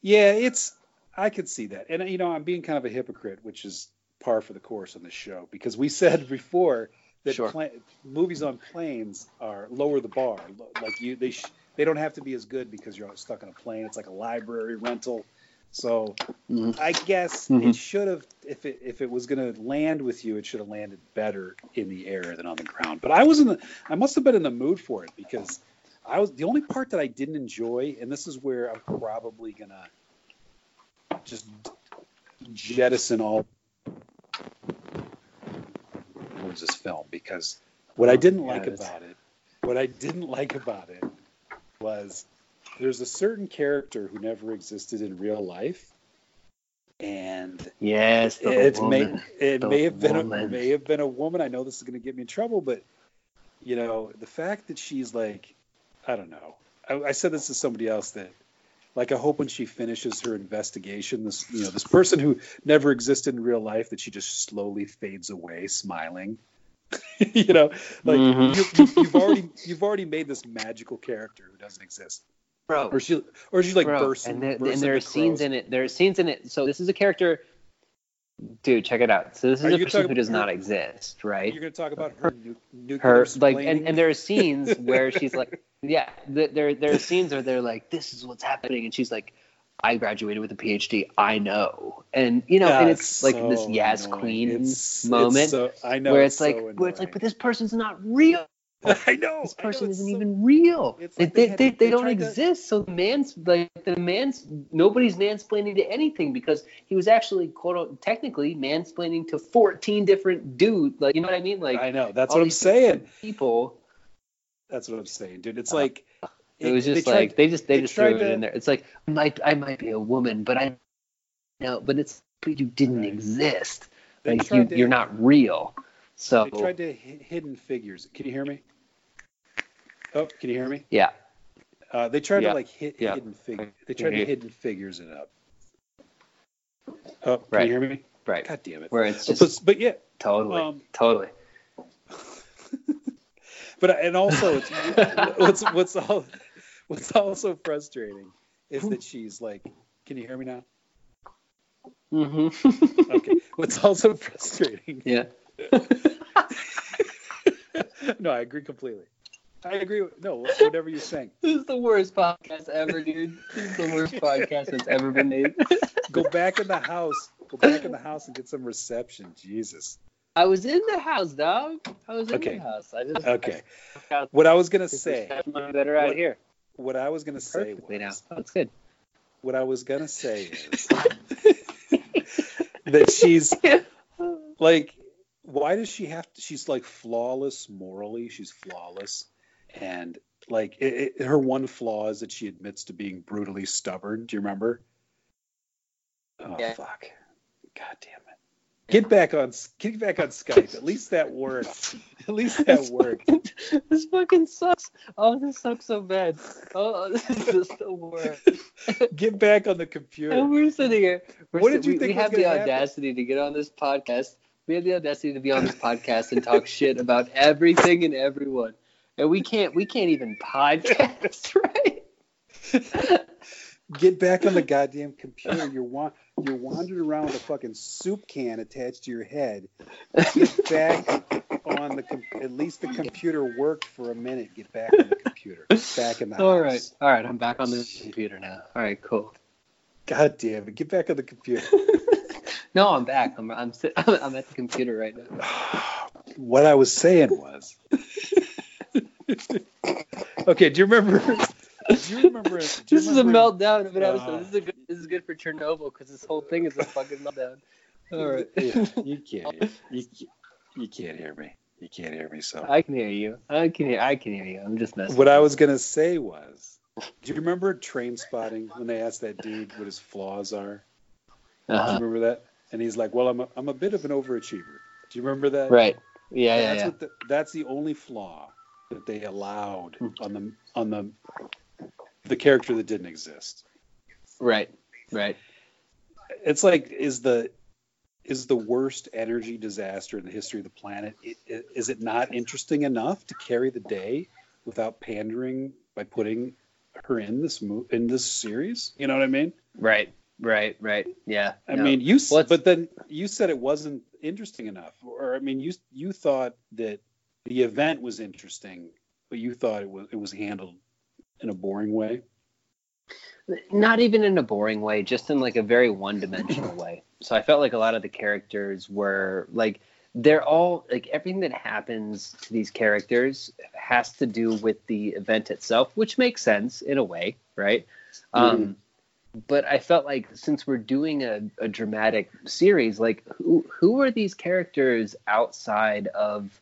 Yeah, it's. I could see that, and you know, I'm being kind of a hypocrite, which is par for the course on this show, because we said before that Sure. pla- movies on planes are lower the bar. Like you, they sh- they don't have to be as good because you're stuck on a plane. It's like a library rental. So Mhm. I guess Mhm. it should have, if it if it was going to land with you, it should have landed better in the air than on the ground. But I was in the, I must have been in the mood for it because I was the only part that I didn't enjoy, and this is where I'm probably gonna just jettison all towards this film because what I didn't like Yeah, about it, what I didn't like about it was there's a certain character who never existed in real life, and Yes, it may it The may have been a, woman. may have been a woman. I know this is going to get me in trouble, but you know the fact that she's like, I don't know. I, I said this to somebody else that, like, I hope when she finishes her investigation, this you know this person who never existed in real life, that she just slowly fades away, smiling. you know, like Mhm. you, you, you've already you've already made this magical character who doesn't exist, bro. or she or she's like Bro, bursting. and there, bursting and there are the scenes crows. in it. There are scenes in it. So this is a character. Dude, check it out. So this Are is a person who does about not exist, right? You're going to talk about her, Her like, and, and there are scenes where she's like, yeah, there there are scenes where they're like, this is what's happening, and she's like, I graduated with a PhD. I know, and you know, and it's like this so Yas annoying. Queen It's- moment it's so, I know where it's, so like, where it's like, but this person's not real. I know this I know, person isn't so- even real. like they they, they, they don't tried to- exist. So the man's like the man's nobody's mansplaining to anything because he was actually quote unquote, technically mansplaining to 14 different dudes. Like you know what I mean? Like I know that's what I'm saying. People. That's what I'm saying, dude. It's Uh, like It was just they tried- like they just they, they just threw tried it in there. It's like I might I might be a woman, but I no, but it's but you didn't Right. exist. They Like you, to- you're not real. So they tried to hi- hidden figures. Can you hear me? Oh, can you hear me? yeah, Uh, they tried Yeah. to like hit Yeah. hidden figure. They tried to hear you. hidden figures it up. Oh, can Right. you hear me? right. God damn it. Where it's But, just but yeah, totally um, totally. but and also it's what's what's all what's also frustrating is that she's like, can you hear me now? Mm-hmm. Okay. What's also frustrating. yeah. no, I agree completely. I agree. With, no, whatever you're saying. This is the worst podcast ever, dude. This is the worst podcast that's ever been made. Go back in the house. Go back in the house and get some reception. Jesus. I was in the house, dog. I was in Okay. the house. I just Okay. I What I was gonna say. better out What- here. What I was gonna say Perfectly now. was. Oh, it's good. What I was gonna say is that she's like why does she have to she's like flawless morally she's flawless and like it, it, her one flaw is that she admits to being brutally stubborn do you remember oh Yeah. fuck god damn it get back on get back on skype at least that worked at least that worked this fucking sucks. Oh, this sucks so bad. Oh, this is just the worst. get back on the computer And we're sitting here. We're What did you we, think we have the gonna happen? audacity to get on this podcast We have the audacity to be on this podcast and talk shit about everything and everyone, and we can't. We can't even podcast, right? Get back on the goddamn computer. You're wa- you're wandering around with a fucking soup can attached to your head. Get back on the com- at least the computer worked for a minute. Get back on the computer. Back in the All house. right, all right. I'm back on the computer now. All right, cool. God damn it. Get back on the computer. No, I'm back. I'm I'm sit- I'm at the computer right now. what I was saying was. okay, do you remember? Do you remember? do you This is a meltdown of an episode. Uh, this is a good. This is good for Chernobyl because this whole thing is a fucking meltdown. All right. Yeah, you can't. You, can't- you can't hear me. You can't hear me. So I can hear you. I can hear. I can hear you. I'm just messing. what I was gonna say was, do you remember Trainspotting when they asked that dude what his flaws are? Do Uh-huh. you remember that? And he's like, "Well, I'm a, I'm a bit of an overachiever." Do you remember that? Right. Yeah. Yeah. that's Yeah. what the, that's the only flaw that they allowed hmm. on the on the the character that didn't exist. Right. Right. It's like is the is the worst energy disaster in the history of the planet. Is it not interesting enough to carry the day without pandering by putting her in this mo- in this series? You know what I mean? Right. Right. Right. Yeah. I No. mean, you What's- but then you said it wasn't interesting enough, or I mean, you you thought that the event was interesting, but you thought it was it was handled in a boring way. not even in a boring way, just in like a very one-dimensional way. So I felt like a lot of the characters were like they're all like everything that happens to these characters has to do with the event itself, which makes sense in a way, right? Um, but I felt like since we're doing a, a dramatic series, like who who are these characters outside of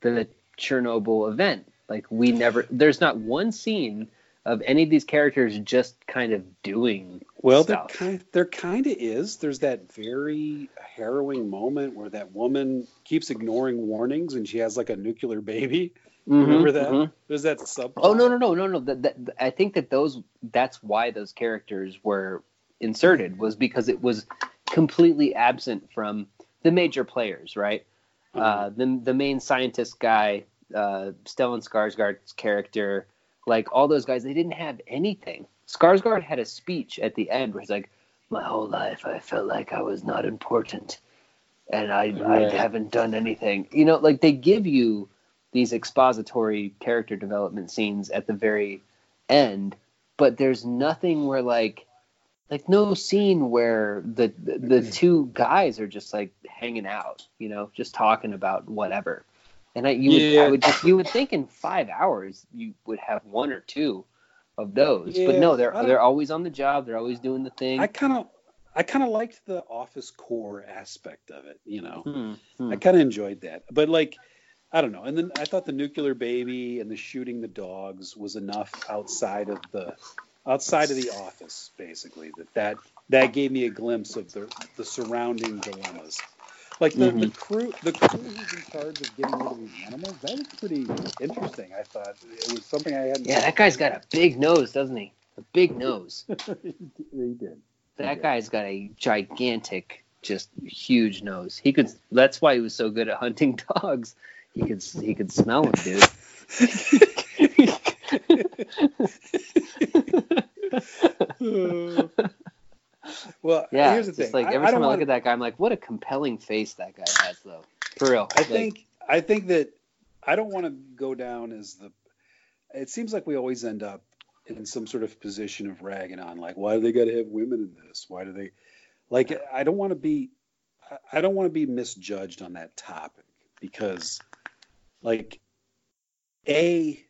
the Chernobyl event? Like we never there's not one scene of any of these characters just kind of doing Well, there stuff. kind there kind of is. There's that very harrowing moment where that woman keeps ignoring warnings and she has like a nuclear baby. Remember that? mhm. There's that sub. Oh no no no no no! That, that, I think that those that's why those characters were inserted was because it was completely absent from the major players, right? Uh, the the main scientist guy, uh, Stellan Skarsgård's character, like all those guys, they didn't have anything. Skarsgård had a speech at the end where he's like, "My whole life, I felt like I was not important, and I Right. I haven't done anything." You know, like they give you these expository character development scenes at the very end, but there's nothing where like like no scene where the the, the two guys are just like hanging out, you know, just talking about whatever. And I you would Yeah. I would just you would think in five hours you would have one or two of those, but no, they're they're always on the job. They're always doing the thing. I kind of I kind of liked the office core aspect of it. You know. Hmm, hmm. I kind of enjoyed that. But like, I don't know. And then I thought the nuclear baby and the shooting the dogs was enough outside of the outside of the office, basically. That that that gave me a glimpse of the the surrounding dilemmas. Like the, the Mhm. crew, the crew who's in charge of getting rid of these animals, that was pretty interesting. I thought it was something I hadn't. yeah, that guy's got a big nose, doesn't he? A big nose. he did. That guy's got a gigantic, just huge nose. He could. That's why he was so good at hunting dogs. He could. He could smell them, dude. well, Yeah, here's the thing. like I- every I time I, want- look at that guy, I'm like, what a compelling face that guy has, though. For real. I Like, think I think that I don't want to go down as the. It seems like we always end up in some sort of position of ragging on, like, why do they got to have women in this? Why do they? Like, I don't want to be. I- I don't want to be misjudged on that topic because, like, a.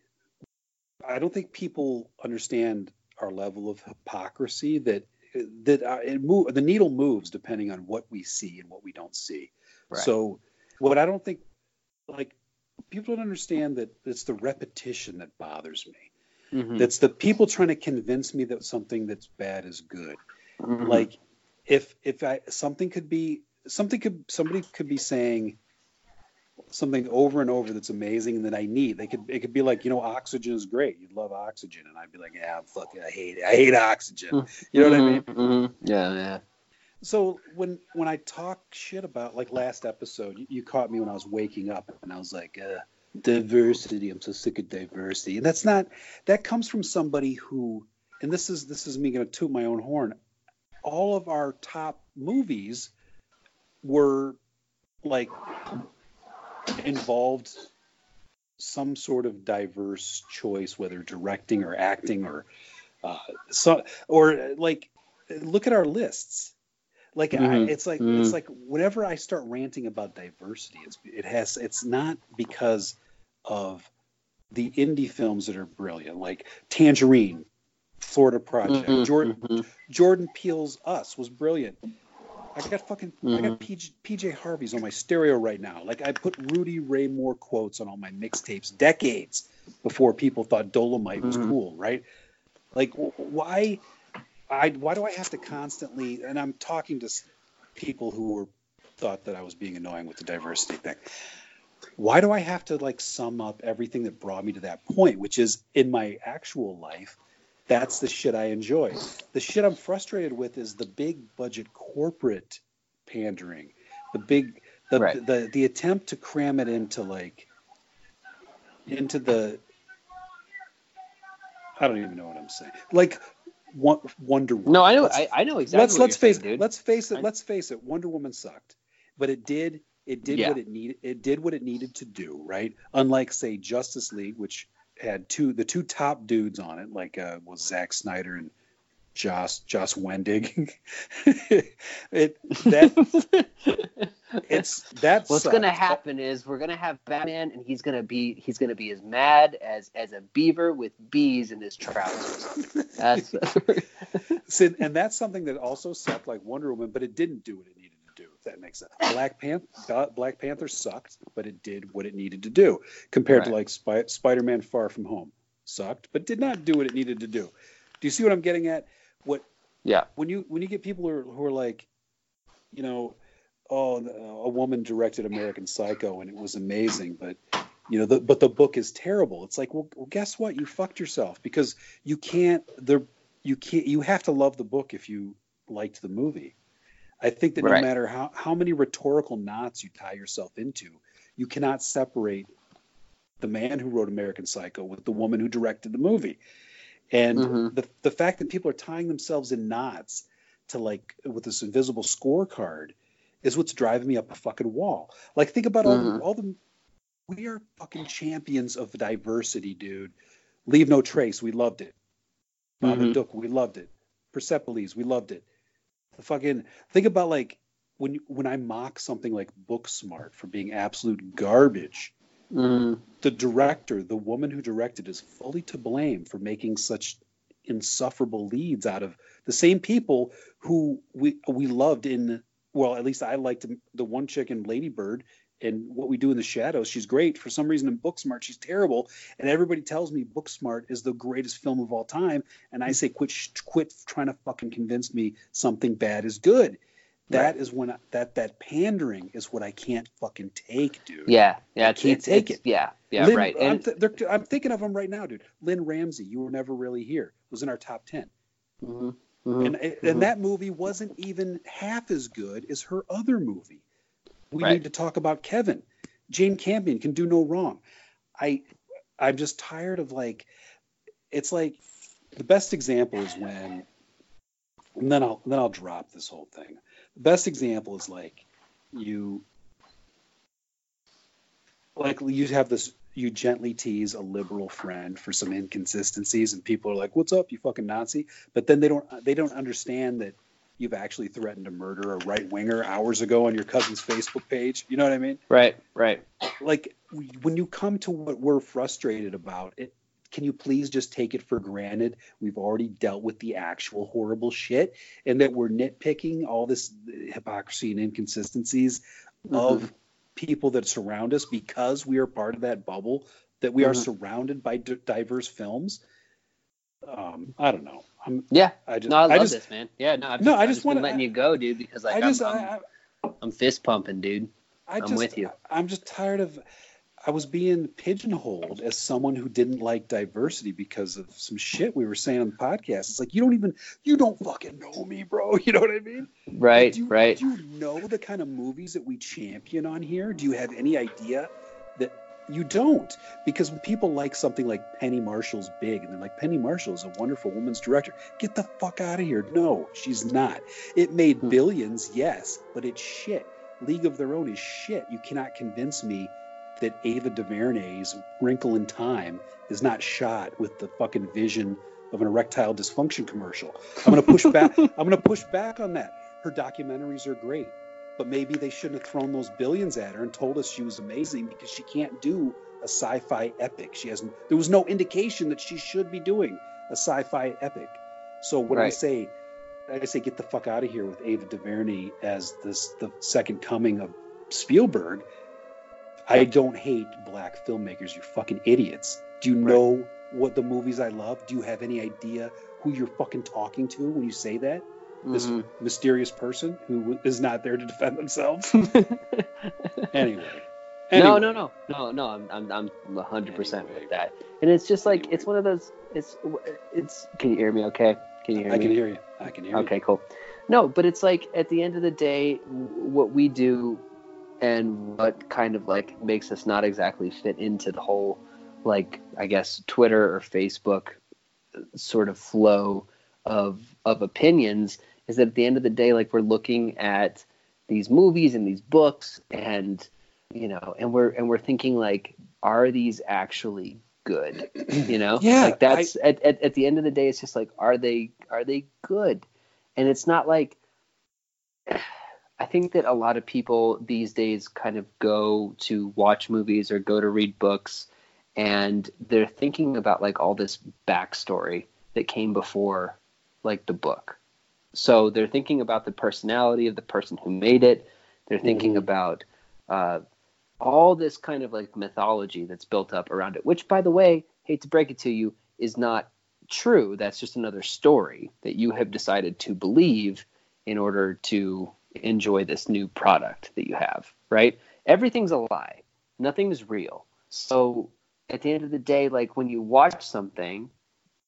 I don't think people understand our level of hypocrisy that that uh, it move, the needle moves depending on what we see and what we don't see. Right. So what I don't think like people don't understand that it's the repetition that bothers me. mhm, That's the people trying to convince me that something that's bad is good. mhm. Like if if I something could be something could somebody could be saying something over and over that's amazing and that I need. They could it could be like, you know, oxygen is great. You'd love oxygen. And I'd be like, yeah, fuck it. I hate it. I hate oxygen. You know what I mean? Mhm, mhm. Yeah, yeah. so when when I talk shit about like last episode, you, you caught me when I was waking up, and I was like, uh, diversity. I'm so sick of diversity, and that's not that comes from somebody who, and this is this is me going to toot my own horn. All of our top movies were like involved some sort of diverse choice, whether directing or acting or uh, so or like look at our lists. Like I, Mhm. it's like Mhm. it's like whenever I start ranting about diversity, it's it has it's not because of the indie films that are brilliant, like Tangerine, Florida Project, Mhm, Jordan mhm. Jordan Peele's Us was brilliant. I got fucking I Mhm. got PJ, PJ Harvey's on my stereo right now. Like I put Rudy Ray Moore quotes on all my mixtapes decades before people thought Dolomite was Mhm. cool, right? Like why I why do I have to constantly and I'm talking to people who were thought that I was being annoying with the diversity thing. Why do I have to like sum up everything that brought me to that point, which is in my actual life that's the shit I enjoy. The shit I'm frustrated with is the big budget corporate pandering, the big the Right. the, the attempt to cram it into like into the I don't even know what I'm saying. Like Won- Wonder Woman. No, I know. I, I know exactly. let's what let's face saying, dude. let's face it let's face it Wonder Woman sucked, but it did it did Yeah. what it needed it did what it needed to do right. Unlike say Justice League, which had two the two top dudes on it, like uh, was Zack Snyder and Joss Joss Wendig. it that it's that What's sucked. gonna happen is we're gonna have Batman, and he's gonna be he's gonna be as mad as as a beaver with bees in his trousers. That's So- and that's something that also sucked like Wonder Woman, but it didn't do it needed to do. If that makes sense. Black Panther, Black Panther sucked, but it did what it needed to do. Compared to like Spy- Spider-Man: Far From Home, sucked, but did not do what it needed to do. Do you see what I'm getting at? What yeah. when you when you get people who are, who are like, you know, oh, a woman directed American Psycho and it was amazing, but you know, the, but the book is terrible. It's like, well, well, guess what? You fucked yourself because you can't. There, you can't. You have to love the book if you liked the movie. I think that Right. no matter how how many rhetorical knots you tie yourself into, you cannot separate the man who wrote American Psycho with the woman who directed the movie. And Mhm. the the fact that people are tying themselves in knots to like with this invisible scorecard is what's driving me up a fucking wall. Like think about all the, Mhm. all the we are fucking champions of diversity, dude. Leave no trace, we loved it. Mhm. Babadook, we loved it. Persepolis, we loved it. The fucking think about like when when I mock something like Booksmart for being absolute garbage Mm, the director, the woman who directed, is fully to blame for making such insufferable leads out of the same people who we we loved in. Well, at least I liked the one chick in Lady Bird and What We Do in the Shadows. She's great. For some reason, in Booksmart, she's terrible, and everybody tells me Booksmart is the greatest film of all time, and I say, quit, quit trying to fucking convince me something bad is good. That is when I, that that pandering is what I can't fucking take, dude. yeah. Yeah. I can't take it. Yeah. Yeah. Lynn- right. I'm, th- I'm thinking of them right now, dude. Lynne Ramsay, you were never really here, was in our top 10. Mhm, mhm, And, and that movie wasn't even half as good as her other movie. We Right. need to talk about Kevin. Jane Campion can do no wrong. I I'm just tired of like it's like the best example is when and then I'll then I'll drop this whole thing. The best example is like you like you have this you gently tease a liberal friend for some inconsistencies and people are like what's up you fucking nazi but then they don't they don't understand that you've actually threatened to murder a right winger hours ago on your cousin's facebook page you know what i mean right. Right. like when you come to what we're frustrated about it can you please just take it for granted we've already dealt with the actual horrible shit and that we're nitpicking all this hypocrisy and inconsistencies of people that surround us because we are part of that bubble that we are Mhm. surrounded by d- diverse films um i don't know i'm Yeah. i just No, I love just this, man. Yeah. No. I've No, just, I I've just wanna- letting you go, dude, because like i I'm, just I'm, I, I, I'm fist pumping, dude. I I'm just, with you. I'm just tired of. I was being pigeonholed as someone who didn't like diversity because of some shit we were saying on the podcast. It's like you don't even you don't fucking know me, bro. You know what I mean? Right, do you, right. Do you know the kind of movies that we champion on here? Do you have any idea you don't? Because when people like something like Penny Marshall's Big, and they're like, Penny Marshall is a wonderful woman's director. Get the fuck out of here. No, she's not. It made Hmm. billions, yes, but it's shit. League of Their Own is shit. You cannot convince me that Ava DuVernay's Wrinkle in Time is not shot with the fucking vision of an erectile dysfunction commercial. I'm going to push back. I'm going to push back on that. Her documentaries are great, but maybe they shouldn't have thrown those billions at her and told us she was amazing because she can't do a sci-fi epic. She hasn't. There was no indication that she should be doing a sci-fi epic. So when I say, I say, get the fuck out of here with Ava DuVernay as this the second coming of Spielberg. I don't hate black filmmakers. You fucking idiots. Do you Right. know what the movies I love? Do you have any idea who you're fucking talking to when you say that? This Mhm. mysterious person who is not there to defend themselves. anyway. No, Anyway. no, no, no, no. I'm, I'm, I'm 100 percent Anyway. with that. And it's just like Anyway. it's one of those. It's, it's. Can you hear me? Okay. Can you hear I me? I can hear you. I can hear you. Okay, cool. No, but it's like at the end of the day, what we do and what kind of like makes us not exactly fit into the whole, like, I guess, Twitter or Facebook sort of flow of, of opinions is that at the end of the day, like, we're looking at these movies and these books and, you know, and we're, and we're thinking, like, are these actually good? You know? Yeah, Like, that's at, at, at the end of the day, it's just like, are they, are they good? and it's not like I think that a lot of people these days kind of go to watch movies or go to read books and they're thinking about like all this backstory that came before like the book. So they're thinking about the personality of the person who made it. They're thinking Mhm. about uh, all this kind of like mythology that's built up around it, which by the way, hate to break it to you, is not true. That's just another story that you have decided to believe in order to enjoy this new product that you have, right? Everything's a lie. Nothing's real. So at the end of the day, like when you watch something,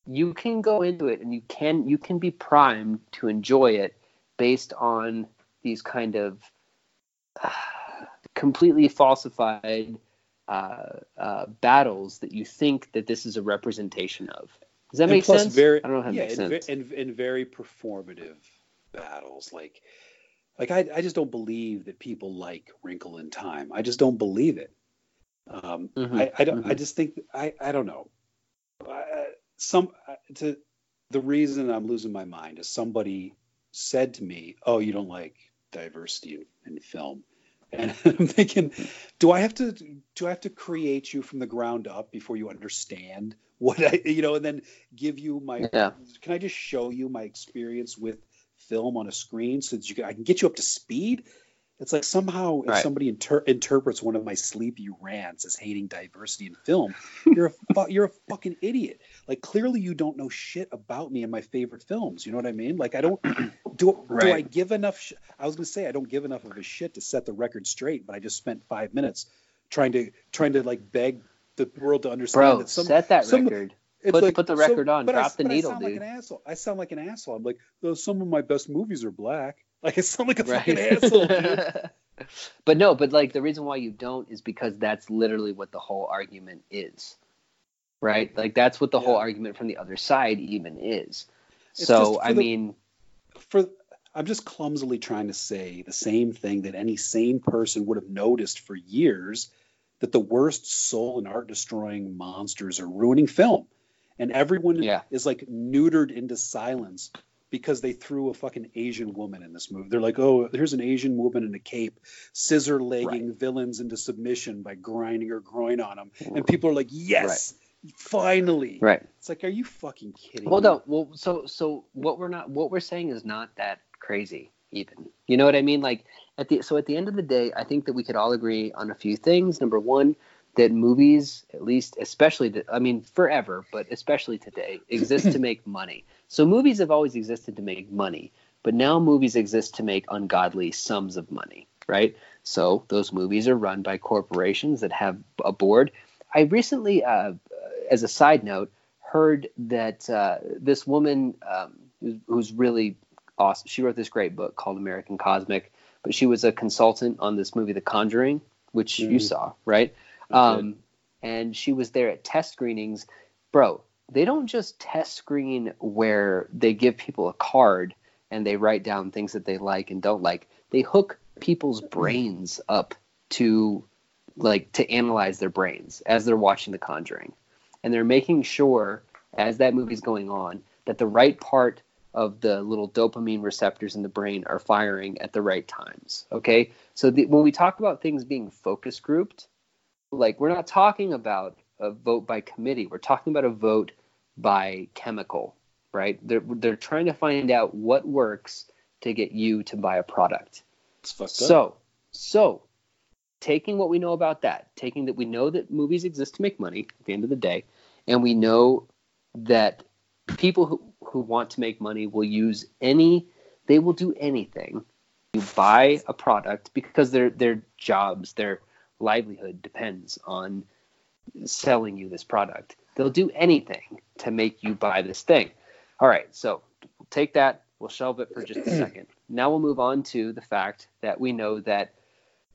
you can go into it and you can you can be primed to enjoy it based on these kind of uh, completely falsified uh, uh, battles that you think that this is a representation of. Does that And make sense? Very, I don't know how yeah, make and, sense. and, and very performative battles. Like, like I, I just don't believe that people like Wrinkle in Time. I just don't believe it. Um, Mhm, I, I don't. I mhm. just think I, I don't know. I, some uh, to the reason I'm losing my mind is somebody said to me, "Oh, you don't like diversity in, in film," and I'm thinking, do I have to do I have to create you from the ground up before you understand what I you know, and then give you my Yeah. can I just show you my experience with film on a screen so that you can I can get you up to speed? It's like somehow if Right. somebody inter- interprets one of my sleepy rants as hating diversity in film, you're a fu- you're a fucking idiot. Like clearly you don't know shit about me and my favorite films. You know what I mean? Like I don't do do I give enough? Sh- I was gonna say I don't give enough of a shit to set the record straight, but I just spent five minutes trying to trying to like beg the world to understand Bro, that some set that some- record. it's Put- put the record on, but I- drop the but needle, I sound dude. like an asshole. I sound like an asshole. I'm like, though some of my best movies are black. Like I sound like a fucking asshole, dude. but no, but like the reason why you don't is because that's literally what the whole argument is. Right? Like that's what the whole argument from the other side even is. It's so I the- mean, For I'm just clumsily trying to say the same thing that any sane person would have noticed for years that the worst soul and art destroying monsters are ruining film. And everyone Yeah. is like neutered into silence because they threw a fucking Asian woman in this movie. They're like, oh, here's an Asian woman in a cape, scissor legging villains into submission by grinding her groin on them. And people are like, yes, finally. right. It's like, are you fucking kidding Well, me? no. Well, so so what we're not what we're saying is not that crazy even. You know what I mean? Like at the so at the end of the day, I think that we could all agree on a few things. Number one, that movies, at least especially, to, I mean, forever, but especially today, exist to make money. So movies have always existed to make money, but now movies exist to make ungodly sums of money, right? So those movies are run by corporations that have a board. I recently, uh, as a side note, heard that uh, this woman um, who's, really awesome. She wrote this great book called American Cosmic, but she was a consultant on this movie, The Conjuring, which you Mhm. saw, right? Um, and she was there at test screenings. Bro, they don't just test screen where they give people a card and they write down things that they like and don't like. They hook people's brains up to like to analyze their brains as they're watching The Conjuring. And they're making sure as that movie's going on that the right part of the little dopamine receptors in the brain are firing at the right times. Okay? So the, when we talk about things being focus grouped, like we're not talking about a vote by committee. We're talking about a vote by chemical, right? They're they're trying to find out what works to get you to buy a product. It's fucked up. So, so taking what we know about that, taking that we know that movies exist to make money at the end of the day, and we know that people who, who want to make money will use any, they will do anything to buy a product because their their jobs, their livelihood depends on selling you this product. They'll do anything to make you buy this thing. All right, so we'll take that, we'll shelve it for just a second. Now we'll move on to the fact that we know that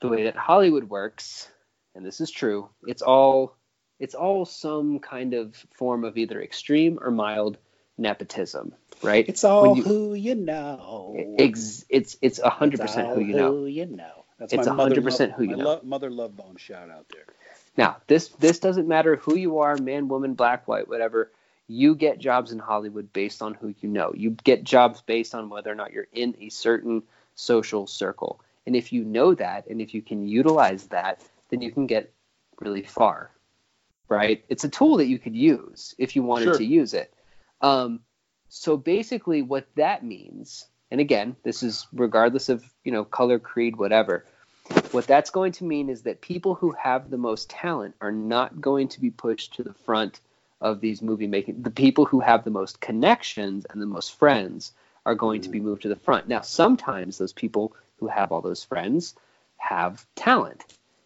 the way that Hollywood works, and this is true, it's all it's all some kind of form of either extreme or mild nepotism, right? it's all you- who you know. It's it's a hundred It's percent who you know. Who you know. That's It's my 100% love- who you know. lo- mother love bone shout out there. Now, this this doesn't matter who you are, man, woman, black, white, whatever. You get jobs in Hollywood based on who you know. You get jobs based on whether or not you're in a certain social circle. And if you know that and if you can utilize that, then you can get really far. Right? It's a tool that you could use if you wanted Sure. to use it. Um, so basically what that means, and again, this is regardless of, you know, color, creed, whatever. What that's going to mean is that people who have the most talent are not going to be pushed to the front of these movie making. The people who have the most connections and the most friends are going to be mm. moved to the front. Now, sometimes those people who have all those friends have talent,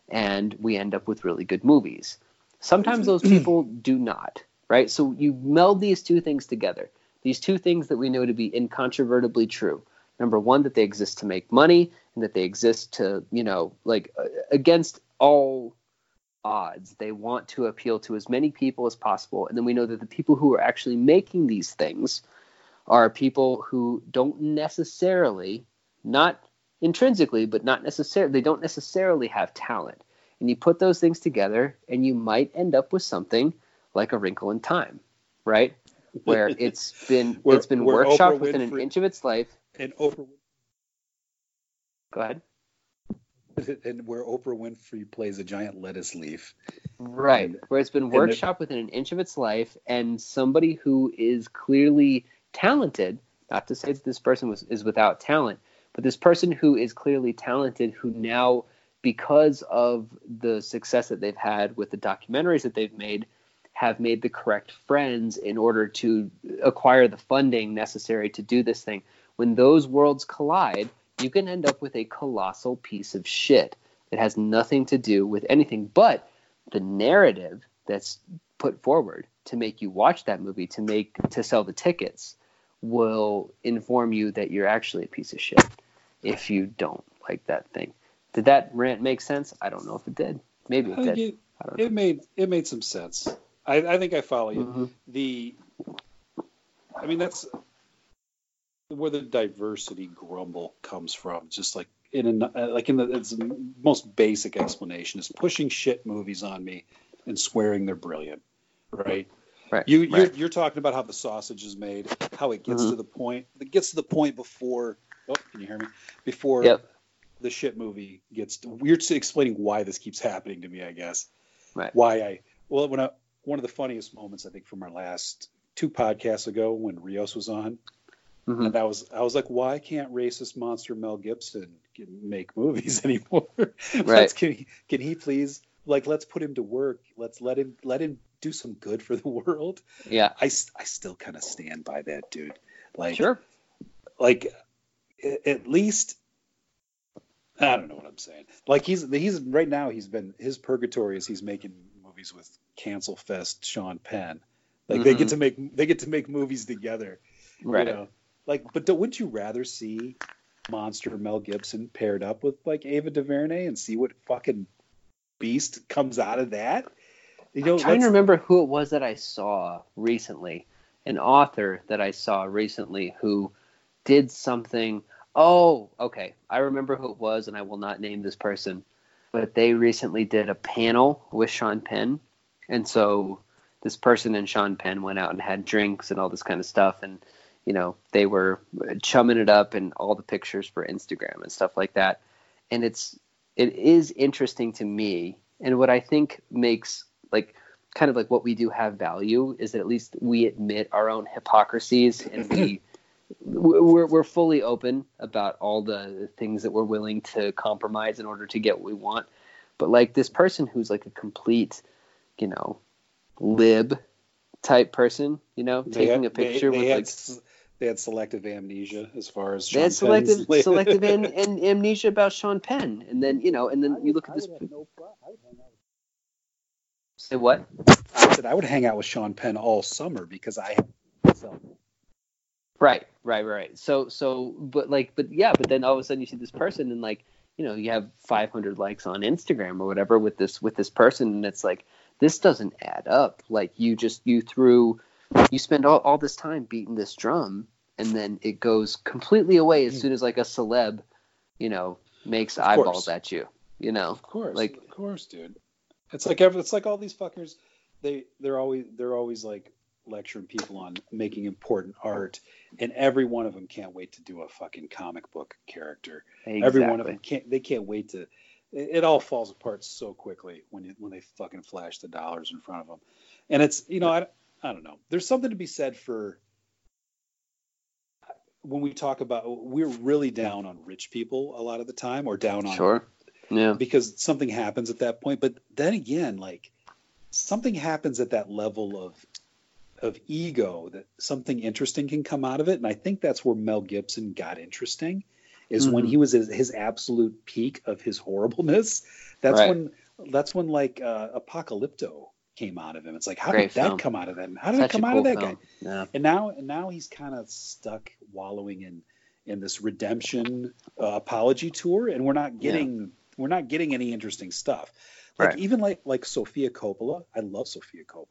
and we end up with really good movies. Sometimes those mm-hmm. people do not, right? So you meld these two things together. These two things that we know to be incontrovertibly true. Number one, that they exist to make money, and that they exist to, you know, like uh, against all odds. They want to appeal to as many people as possible. And then we know that the people who are actually making these things are people who don't necessarily, not intrinsically, but not necessarily, they don't necessarily have talent. And you put those things together, and you might end up with something like A Wrinkle in Time, right? Where it's been Where- it's been workshopped within an inch of its life. And Oprah Go ahead. and where Oprah Winfrey plays a giant lettuce leaf. Right, And- where it's been workshopped within an inch of its life, and somebody who is clearly talented, not to say that this person was, is without talent, but this person who is clearly talented, who now, because of the success that they've had with the documentaries that they've made, have made the correct friends in order to acquire the funding necessary to do this thing. When those worlds collide, you can end up with a colossal piece of shit that has nothing to do with anything but the narrative that's put forward to make you watch that movie to make to sell the tickets will inform you that you're actually a piece of shit if you don't like that thing. Did that rant make sense? I don't know if it did. Maybe it did. it, I don't know. it made it made some sense. I, I think I follow you. Mhm. The, I mean that's where the diversity grumble comes from. Just like in a, like in the it's the most basic explanation is pushing shit movies on me and swearing they're brilliant, right? Right. You you're, you're talking about how the sausage is made, how it gets Mhm. to the point. It gets to the point before. Oh, can you hear me? Before Yep. the shit movie gets. To, you're explaining why this keeps happening to me, I guess. Right. Why I well when I one of the funniest moments I think from our last two podcasts ago when Rios was on, Mhm. and that was I was like, why can't racist monster Mel Gibson make movies anymore? Let's, can he can he please like let's put him to work. Let's let him let him do some good for the world. Yeah. I, I still kind of stand by that dude. Like Sure. like at least I don't know what I'm saying. Like he's he's right now he's been his purgatory is he's making movies with Cancel Fest Sean Penn. Like they get Mhm. to make they get to make movies together. Right. You know? Like, but don't, wouldn't you rather see monster Mel Gibson paired up with like Ava DuVernay and see what fucking beast comes out of that? You know, I'm trying to remember who it was that I saw recently. An author that I saw recently who did something. Oh, okay. I remember who it was, and I will not name this person. But they recently did a panel with Sean Penn. And so this person and Sean Penn went out and had drinks and all this kind of stuff. And, you know, they were chumming it up and all the pictures for Instagram and stuff like that. And it's, it is interesting to me. And what I think makes, like, kind of like what we do have value is that at least we admit our own hypocrisies and we we're, we're fully open about all the things that we're willing to compromise in order to get what we want but like this person who's like a complete you know lib type person you know they taking had- a picture they, they with like they had selective amnesia as far as they had Sean Penn's selective la- selective am, am, amnesia about Sean Penn and then you know and then you look at this say what I said I would hang out with Sean Penn all summer because I myself. Right, right, right. So, so, but like, but yeah, but then all of a sudden you see this person and like, you know, you have 500 likes on Instagram or whatever with this with this person, and it's like this doesn't add up. Like you just you threw, you spend all, all this time beating this drum, and then it goes completely away as mm. soon as like a celeb, you know, makes Of eyeballs course. at you. You know, Of course, Like- of course, dude. It's like every, it's like all these fuckers. They they're always they're always like lecturing people on making important art, and every one of them can't wait to do a fucking comic book character. exactly. Every one of them can't. They can't wait to. It, it all falls apart so quickly when you, when they fucking flash the dollars in front of them, and it's you know I I don't know. There's something to be said for when we talk about we're really down on rich people a lot of the time, or down on Sure. Yeah. because something happens at that point. But then again, like something happens at that level of of ego that something interesting can come out of it. And I think that's where Mel Gibson got interesting, is when Mhm. he was at his absolute peak of his horribleness. That's Right. when that's when like uh, Apocalypto came out of him. It's like how Great did that come out of him? How did Such it come out cool of that film. guy? Yeah. and now and now he's kind of stuck wallowing in in this redemption uh, apology tour and we're not getting we're not getting any interesting stuff like Right. even like like sofia coppola i love sofia coppola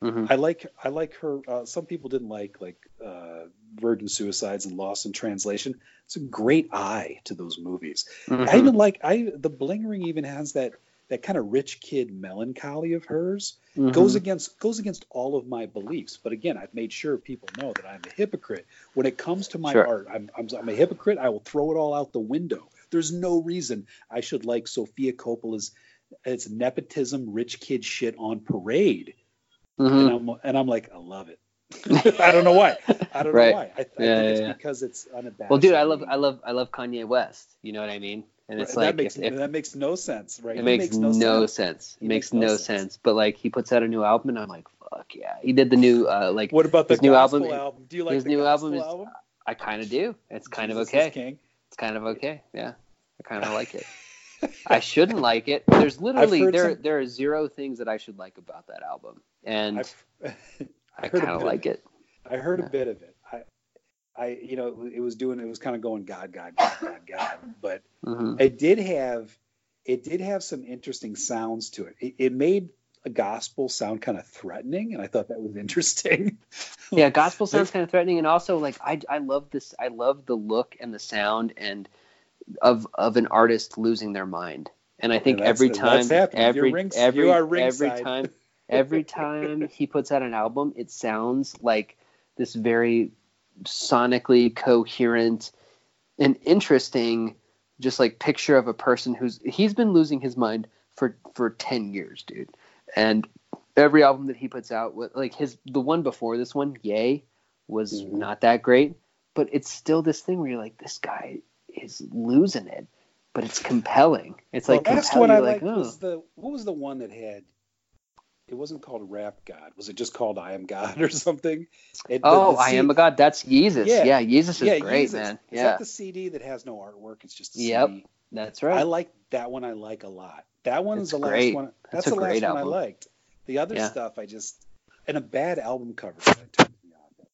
hmm i like i like her uh, some people didn't like like uh, virgin suicides and lost in translation it's a great eye to those movies Mm-hmm. i even like i the bling ring even has that that kind of rich kid melancholy of hers Mm-hmm. goes against goes against all of my beliefs. But again, I've made sure people know that I'm a hypocrite when it comes to my Sure. art. I'm, I'm I'm a hypocrite. I will throw it all out the window. There's no reason I should like Sofia Coppola's it's nepotism, rich kid shit on parade, Mhm. and I'm and I'm like I love it. I don't know why. I don't Right. know why. I, I think Yeah, it's yeah, yeah. because it's unabashed. Well, dude, I love, I love, I love Kanye West. You know what I mean? And it's that like makes if, if, that makes no sense, right? it He makes, no, sense. sense. It makes, makes no no sense. sense. But like he puts out a new album, and I'm like, fuck yeah. He did the new, uh, like What about the His new album- album? Do you like his the new album is- album? I kind of do. It's kind Jesus of okay. It's kind of okay. Yeah, I kind of like it. I shouldn't like it. There's literally there some- there are zero things that I should like about that album, and I've, I kind of like it. I heard Yeah. a bit of it. I, you know, it was doing, it was kind of going God, God, God, God, God, but hmm it did have, it did have some interesting sounds to it. It, it made a gospel sound kind of threatening, and I thought that was interesting. yeah gospel sounds kind of threatening and also like i i love this i love the look and the sound and of of an artist losing their mind. And i think every time every rings- every every time every time he puts out an album it sounds like this very sonically coherent and interesting just like picture of a person who's he's been losing his mind for for 10 years dude and every album that he puts out like his the one before this one ye was Mhm. not that great but it's still this thing where you're like this guy is losing it but it's compelling it's like the last compelling. I like, oh. was the what was the one that had. It wasn't called Rap God. Was it just called I Am God or something? It, oh the i C- am a god that's Yeezus Yeah. yeah, jesus is yeah, great Yeezus. man Is yeah that the CD that has no artwork? It's just a Yep. CD. That's right. I like that one. I like a lot. That one's It's the last one. That's That's, a the last great one. I liked. The other Yeah. stuff I just and a bad album cover kind of turns me on.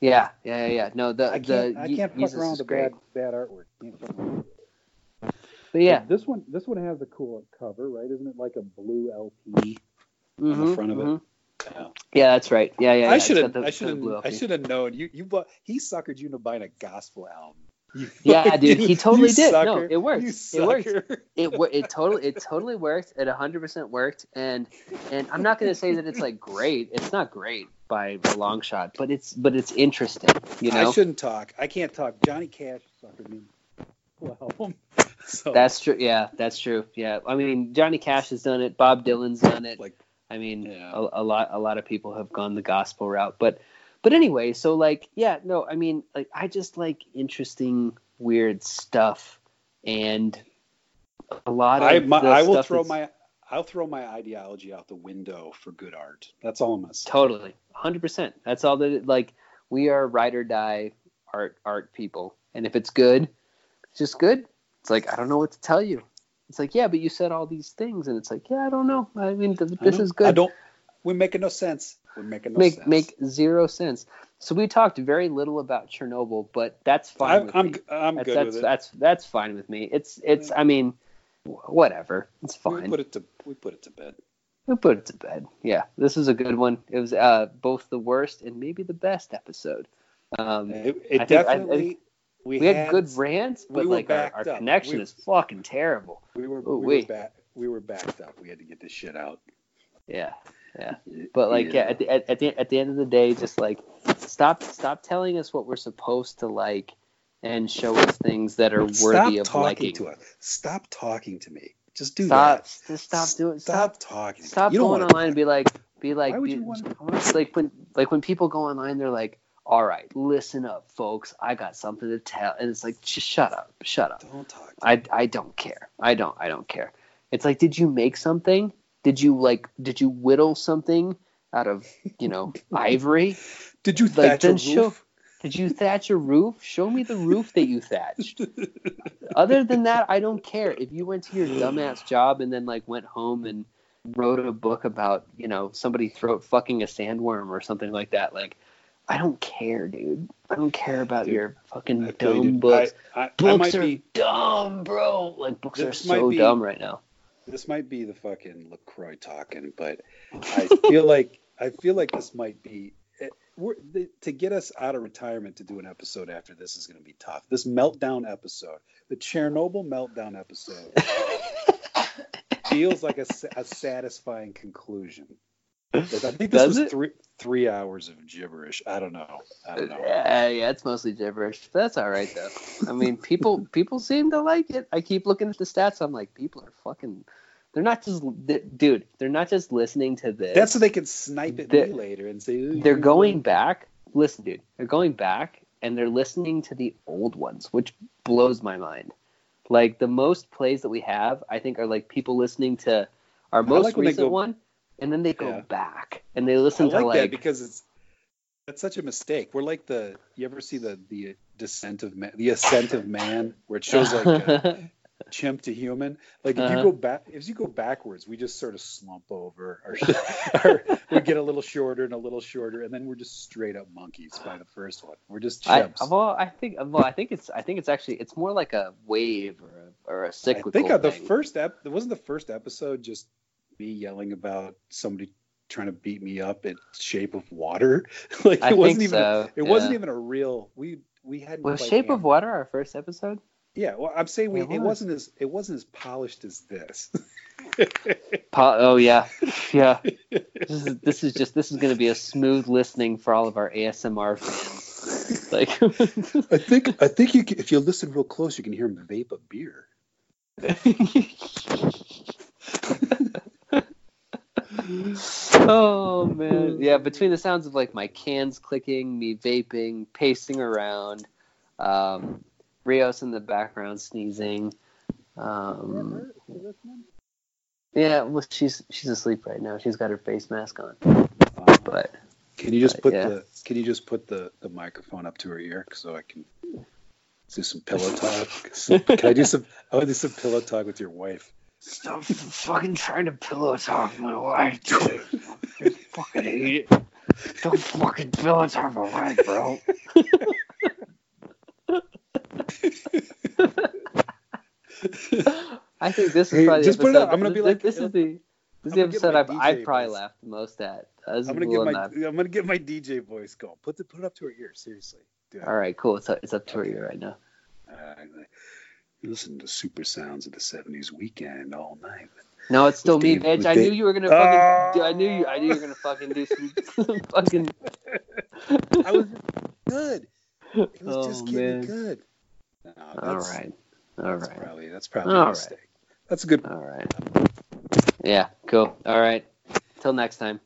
yeah, yeah, yeah, yeah. No, the I can't. the I can't fuck Jesus around is with great. bad bad artwork. Can't fuck around with it. But yeah, This one. This one has a cool cover, right? Isn't it like a blue LP? On the mhm, front of it. mhm. Yeah. Yeah, that's right. Yeah, yeah. I should have. I should have. I should have known. You. You. Bought, he suckered you into buying a gospel album. You Yeah, dude, he totally did. No, it worked. It worked. it it totally it totally worked. It 100% worked. And and I'm not going to say that it's like great. It's not great by a long shot, but it's but it's interesting. You know, I shouldn't talk. I can't talk. Johnny Cash suckered me. Album. So that's true. Yeah, that's true. Yeah, I mean Johnny Cash has done it. Bob Dylan's done it. like I mean, Yeah. a, a lot a lot of people have gone the gospel route, but but anyway, so like yeah, no, I mean like I just like interesting weird stuff and a lot of I, my, I will throw my I'll throw my ideology out the window for good art. That's all I'm gonna say. totally 100%. That's all that like we are ride or die art art people. And if it's good, it's just good. It's like I don't know what to tell you. It's like, yeah, but you said all these things and it's like, yeah, I don't know. I mean, th- this don't- is good. I don't. We're making no sense. We're making no make sense. make zero sense. So we talked very little about Chernobyl, but that's fine I, with I'm me. I'm That's good that's, with it. that's that's fine with me. It's it's I mean, whatever. It's fine. We put it to we put it to bed. we put it to bed. Yeah, this is a good one. It was uh, both the worst and maybe the best episode. Um, It, I it think- I- I definitely. think we had good we rants, but we like our, our connection We- is fucking terrible. We were Ooh, we were back we were backed up. We had to get this shit out. Yeah, yeah. But like, yeah, at, the, at, at the at the end of the day, just like stop stop telling us what we're supposed to like, and show us things that are worthy Stop of talking liking. to us. Stop talking to me. Just do stop, that. just stop doing. Stop, Stop talking. stop You going online and be like, be like, be, like when like when people go online, they're like, all right, listen up, folks, I got something to tell, and it's like, just shut up, shut up. Don't talk. To I I don't care. I don't I don't care. It's like, did you make something? Did you like? Did you whittle something out of you know ivory? Did you like, thatch a roof? show- Did you thatch a roof? Show me the roof that you thatched. Other than that, I don't care. If you went to your dumbass job and then like went home and wrote a book about you know somebody throat fucking a sandworm or something like that, like I don't care, dude. I don't care about Dude, your fucking I tell you, dumb books. I, I, I books might are be. dumb, bro. Like books are so be- dumb right now. This might be the fucking Lacroix talking, but I feel like I feel like this might be. Eh, we're, the, to get us out of retirement to do an episode after this is going to be tough. This meltdown episode, the Chernobyl meltdown episode, feels like a, a satisfying conclusion. I think this Does was it? three three hours of gibberish. I don't know. I don't know. Yeah, yeah, it's mostly gibberish. But that's all right though. I mean, people people seem to like it. I keep looking at the stats. I'm like, people are fucking. They're not just, dude. They're not just listening to this. That's so they can snipe at They're- me later and say "Ooh, they're going back. Listen, dude, they're going back and they're listening to the old ones, which blows my mind. Like the most plays that we have, I think, are like people listening to our most like recent go- one, and then they go Yeah. back and they listen like, to like that because it's that's such a mistake. We're like the you ever see the the descent of man, the ascent of man, where it shows like a chimp to human. Like if Uh-huh. you go back, if you go backwards, we just sort of slump over, or, or we get a little shorter and a little shorter, and then we're just straight up monkeys by the first one. We're just I, well, I think well, I think it's I think it's actually it's more like a wave or a, or a I cyclical. I think uh, the thing. first ep wasn't the first episode just me yelling about somebody trying to beat me up in shape of water. like it I wasn't think even so. it wasn't even a real we we hadn't Was Shape of Water our first episode? Yeah, well I'm saying we It it, was. wasn't as it wasn't as polished as this. Po- oh yeah, yeah. This is this is just this is going to be a smooth listening for all of our ASMR fans. Like, I think I think you can, if you listen real close you can hear him vape a beer. oh man, yeah. Between the sounds of like my cans clicking, me vaping, pacing around, um, Rios in the background sneezing. Um, yeah, well, she's she's asleep right now. She's got her face mask on, but can you just But, put yeah. the can you just put the, the microphone up to her ear so I can do some pillow talk. Some, can I do some? I want to do some pillow talk with your wife. Stop fucking trying to pillow talk my wife, dude. I fucking hate it. Don't fucking pillow talk my wife, bro. I think this is Hey, probably just the put it episode. up. I'm gonna be this, like- this is the this is the episode I've, I've probably voice. laughed the most at. I'm gonna get my one I'm gonna get my DJ voice going. Put the put it up to her ear. Seriously. Do it. All right, cool. It's, it's up to you right now. Uh, listen to super sounds of the '70s weekend all night. No, it's still me, Dave- bitch. I Dave- knew you were gonna fucking. Oh. do- I knew you. I knew you were gonna fucking do some fucking. I was good. It was Oh, just getting man. good. No, All that's. All That's right. probably that's probably All a right. mistake. That's a good. All right. Yeah. Cool. All right. Till next time.